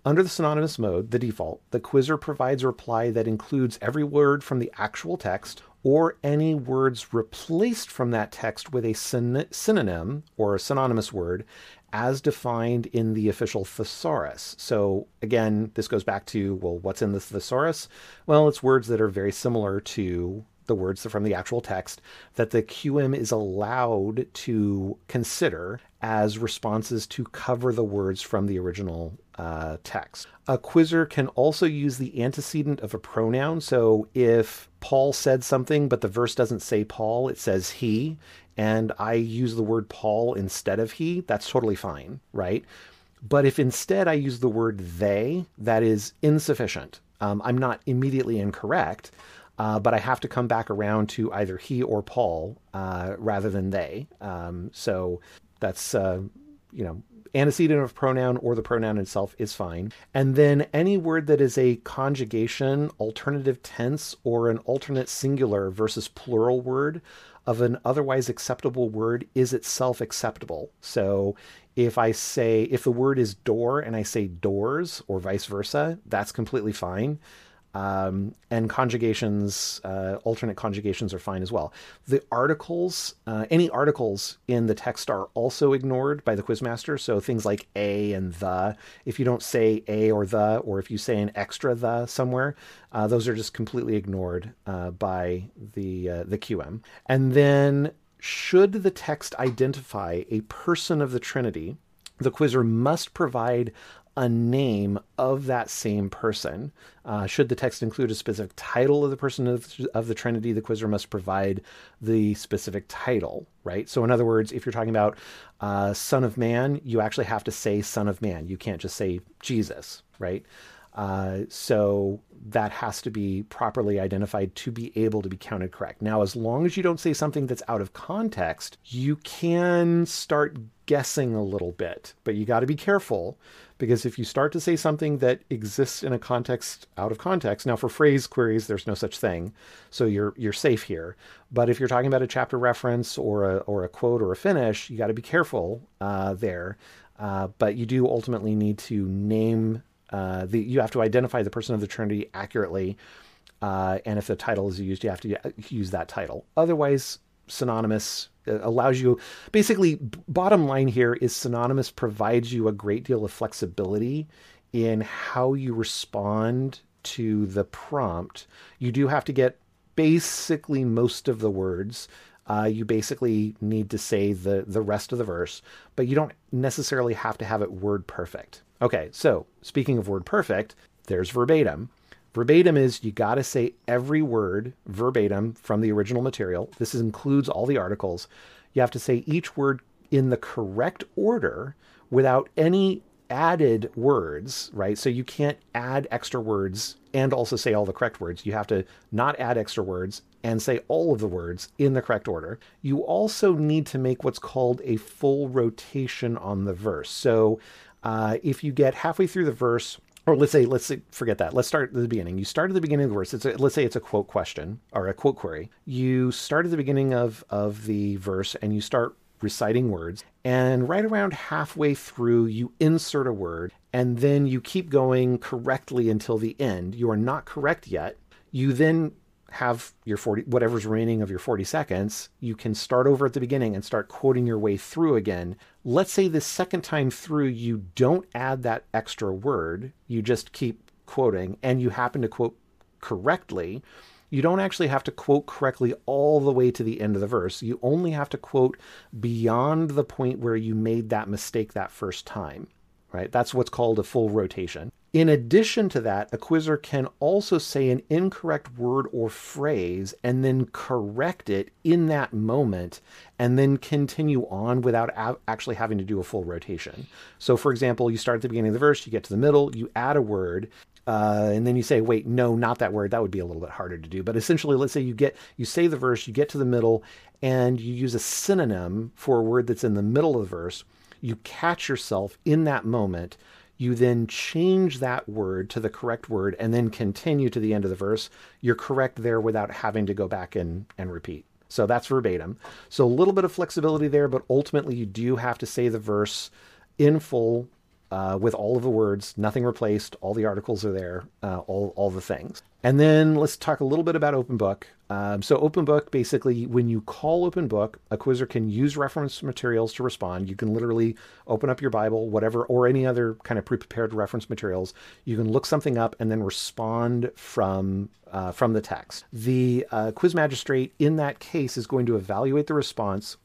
Speaker 1: under the synonymous mode, the default, the quizzer provides a reply that includes every word from the actual text or any words replaced from that text with a syn- synonym or a synonymous word as defined in the official thesaurus. So again, this goes back to, well, what's in the thesaurus? Well, it's words that are very similar to the words from the actual text that the QM is allowed to consider as responses to cover the words from the original uh, text. A quizzer can also use the antecedent of a pronoun. So if Paul said something, but the verse doesn't say Paul, it says he, and I use the word Paul instead of he, that's totally fine, right? But if instead I use the word they, that is insufficient. Um, I'm not immediately incorrect, uh, but I have to come back around to either he or Paul uh, rather than they. Um, so that's uh, you know antecedent of pronoun or the pronoun itself is fine. And then any word that is a conjugation, alternative tense, or an alternate singular versus plural word of an otherwise acceptable word is itself acceptable. So if I say, if the word is door and I say doors or vice versa, that's completely fine. Um, and conjugations, uh, alternate conjugations are fine as well. The articles, uh, any articles in the text are also ignored by the quizmaster. So things like a and the, if you don't say a or the, or if you say an extra the somewhere, uh, those are just completely ignored uh, by the uh, the QM. And then, should the text identify a person of the Trinity, the quizzer must provide a name of that same person. Uh, should the text include a specific title of the person of, of, the Trinity, the quizzer must provide the specific title, right? So, in other words, if you're talking about uh, Son of Man, you actually have to say Son of Man. You can't just say Jesus, right? Uh, so that has to be properly identified to be able to be counted correct. Now, as long as you don't say something that's out of context, you can start guessing a little bit, but you got to be careful because if you start to say something that exists in a context out of context, now for phrase queries, there's no such thing, so you're you're safe here. But if you're talking about a chapter reference or a or a quote or a finish, you got to be careful uh, there. Uh, but you do ultimately need to name uh, the. You have to identify the person of the Trinity accurately. Uh, and if the title is used, you have to use that title. Otherwise, synonymous allows you basically bottom line here is synonymous provides you a great deal of flexibility in how you respond to the prompt. You do have to get basically most of the words. Uh, you basically need to say the the rest of the verse but you don't necessarily have to have it word perfect. Okay so speaking of word perfect there's verbatim Verbatim is you got to say every word verbatim from the original material. This includes all the articles. You have to say each word in the correct order without any added words, right? So you can't add extra words and also say all the correct words. You have to not add extra words and say all of the words in the correct order. You also need to make what's called a full rotation on the verse. So uh, if you get halfway through the verse, or let's say let's say, forget that. Let's start at the beginning. You start at the beginning of the verse. It's a, let's say it's a quote question or a quote query. You start at the beginning of of the verse and you start reciting words. And right around halfway through you insert a word and then you keep going correctly until the end. You are not correct yet. You then have your 40 whatever's remaining of your 40 seconds you can start over at the beginning and start quoting your way through again let's say the second time through you don't add that extra word you just keep quoting and you happen to quote correctly you don't actually have to quote correctly all the way to the end of the verse. You only have to quote beyond the point where you made that mistake that first time right? That's what's called a full rotation in addition to that, a quizzer can also say an incorrect word or phrase and then correct it in that moment and then continue on without a- actually having to do a full rotation. So, for example, you start at the beginning of the verse, you get to the middle, you add a word, uh, and then you say, wait, no, not that word. That would be a little bit harder to do. But essentially, let's say you get you say the verse, you get to the middle, and you use a synonym for a word that's in the middle of the verse. You catch yourself in that moment you then change that word to the correct word and then continue to the end of the verse, you're correct there without having to go back and, and repeat. So that's verbatim. So a little bit of flexibility there, but ultimately you do have to say the verse in full uh, with all of the words, nothing replaced, all the articles are there, uh, all, all the things. And then let's talk a little bit about Open Book. Um, so, Open Book basically, when you call Open Book, a quizzer can use reference materials to respond. You can literally open up your Bible, whatever, or any other kind of pre-prepared reference materials. You can look something up and then respond from uh, from the text. The uh, quiz magistrate in that case is going to evaluate the response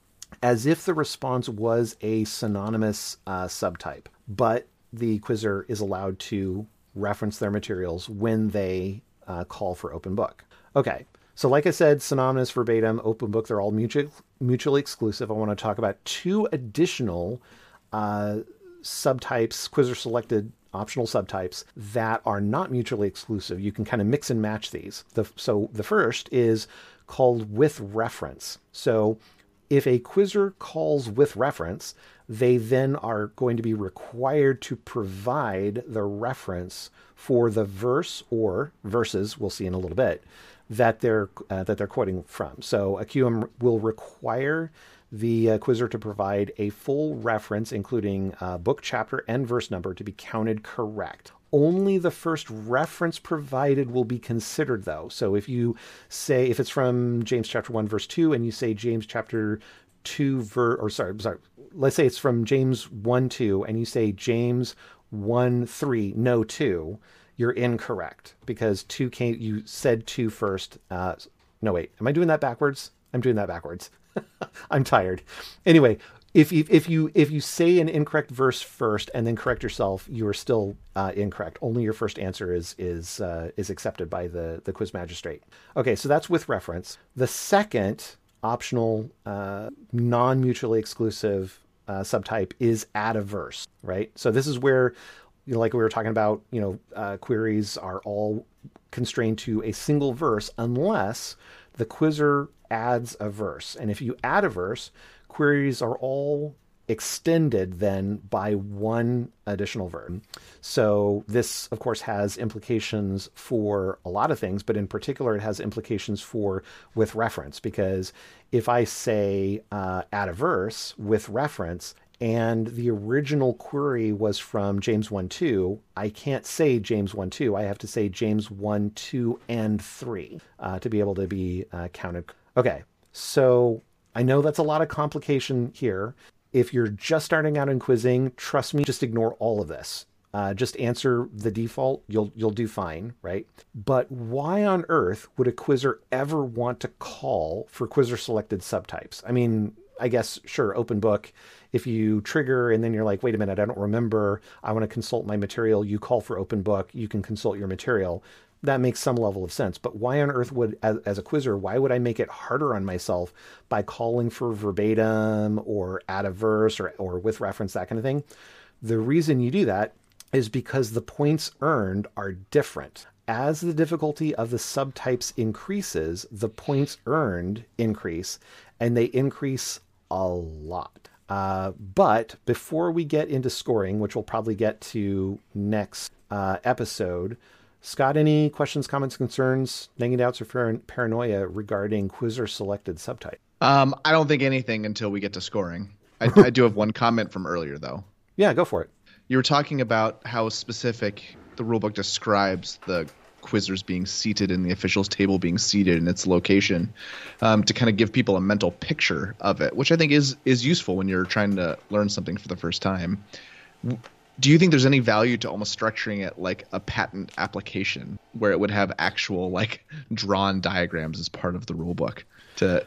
Speaker 1: as if the response was a synonymous uh, subtype, but the quizzer is allowed to reference their materials when they uh, call for open book. Okay, so like I said, synonymous, verbatim, open book, they're all mutually, mutually exclusive. I want to talk about two additional uh, subtypes, quizzer selected optional subtypes that are not mutually exclusive. You can kind of mix and match these. The, so the first is called with reference. So If a quizzer calls with reference, they then are going to be required to provide the reference for the verse or verses, we'll see in a little bit, that they're uh, that they're quoting from. So a QM will require the uh, quizzer to provide a full reference, including uh, book, chapter, and verse number, to be counted correct. Only the first reference provided will be considered, though. So if you say, if it's from James chapter 1, verse 2, and you say James chapter 2, ver, or sorry, sorry, let's say it's from James 1, 2, and you say James 1, 3, no 2, you're incorrect because 2 came, you said 2 first. Uh, no, wait, am I doing that backwards? I'm doing that backwards. I'm tired. Anyway, if you, if you if you say an incorrect verse first and then correct yourself, you are still uh, incorrect. Only your first answer is is uh, is accepted by the the quiz magistrate. Okay, so that's with reference. The second optional, uh, non mutually exclusive uh, subtype is add a verse. Right. So this is where, you know, like we were talking about, you know, uh, queries are all constrained to a single verse unless the quizzer adds a verse. And if you add a verse, queries are all extended then by one additional verb. So this, of course, has implications for a lot of things, but in particular, it has implications for with reference because if I say uh, add a verse with reference, and the original query was from James 1 2, I can't say James 1 2. I have to say James 1 2 and 3 uh, to be able to be uh, counted. Okay, so I know that's a lot of complication here. If you're just starting out in quizzing, trust me, just ignore all of this. Uh, just answer the default. You'll you'll do fine, right? But why on earth would a quizzer ever want to call for quizzer selected subtypes? I mean, I guess sure, open book. If you trigger and then you're like, wait a minute, I don't remember. I want to consult my material. You call for open book. You can consult your material that makes some level of sense. But why on earth would, as, as, a quizzer, why would I make it harder on myself by calling for verbatim or add a verse or, or with reference, that kind of thing? The reason you do that is because the points earned are different. As the difficulty of the subtypes increases, the points earned increase, and they increase a lot. Uh, but before we get into scoring, which we'll probably get to next uh, episode, Scott, any questions, comments, concerns, nagging doubts, or paranoia regarding quizzer selected subtype?
Speaker 2: Um, I don't think anything until we get to scoring. I, I do have one comment from earlier, though.
Speaker 1: Yeah, go for it.
Speaker 2: You were talking about how specific the rulebook describes the quizzers being seated in the officials table being seated in its location um, to kind of give people a mental picture of it which i think is is useful when you're trying to learn something for the first time do you think there's any value to almost structuring it like a patent application where it would have actual like drawn diagrams as part of the rule book to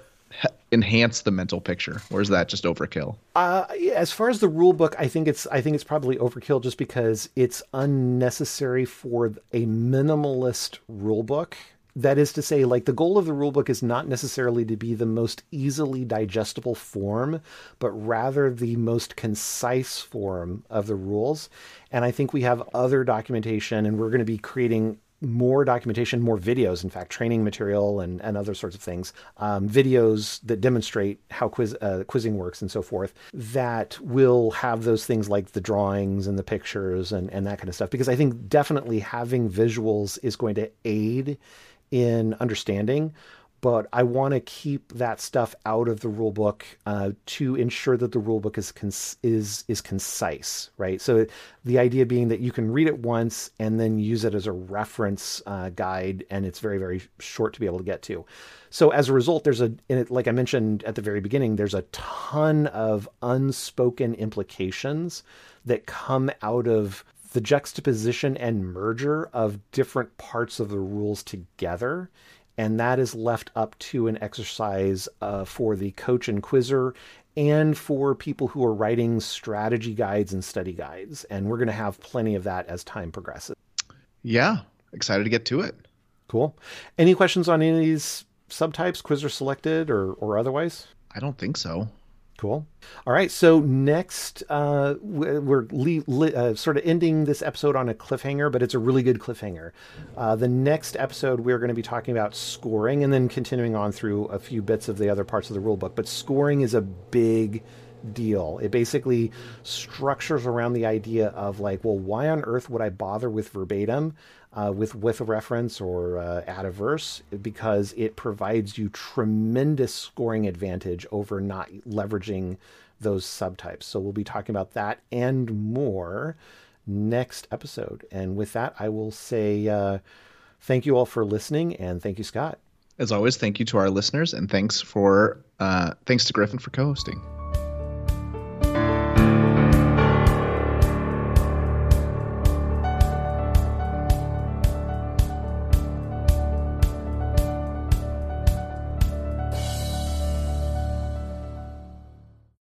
Speaker 2: enhance the mental picture or is that just overkill?
Speaker 1: Uh, as far as the rule book i think it's i think it's probably overkill just because it's unnecessary for a minimalist rule book that is to say, like the goal of the rulebook is not necessarily to be the most easily digestible form, but rather the most concise form of the rules. And I think we have other documentation, and we're going to be creating more documentation, more videos, in fact, training material and, and other sorts of things, um, videos that demonstrate how quiz, uh, quizzing works and so forth, that will have those things like the drawings and the pictures and, and that kind of stuff. Because I think definitely having visuals is going to aid in understanding, but I want to keep that stuff out of the rule book uh, to ensure that the rule book is cons- is is concise, right? So the idea being that you can read it once and then use it as a reference uh, guide, and it's very very short to be able to get to. So as a result, there's a it, like I mentioned at the very beginning, there's a ton of unspoken implications that come out of the juxtaposition and merger of different parts of the rules together. And that is left up to an exercise uh, for the coach and quizzer and for people who are writing strategy guides and study guides. And we're going to have plenty of that as time progresses.
Speaker 2: Yeah, excited to get to it.
Speaker 1: Cool. Any questions on any of these subtypes, quizzer selected or, or otherwise?
Speaker 2: I don't think so.
Speaker 1: Cool. All right. So next, uh, we're le- le- uh, sort of ending this episode on a cliffhanger, but it's a really good cliffhanger. Uh, the next episode, we're going to be talking about scoring and then continuing on through a few bits of the other parts of the rulebook. But scoring is a big deal. It basically structures around the idea of like, well, why on earth would I bother with verbatim? Uh, with with a reference or uh, add a verse because it provides you tremendous scoring advantage over not leveraging those subtypes. So we'll be talking about that and more next episode. And with that, I will say uh, thank you all for listening and thank you, Scott.
Speaker 2: As always, thank you to our listeners and thanks for uh, thanks to Gryphon for co-hosting.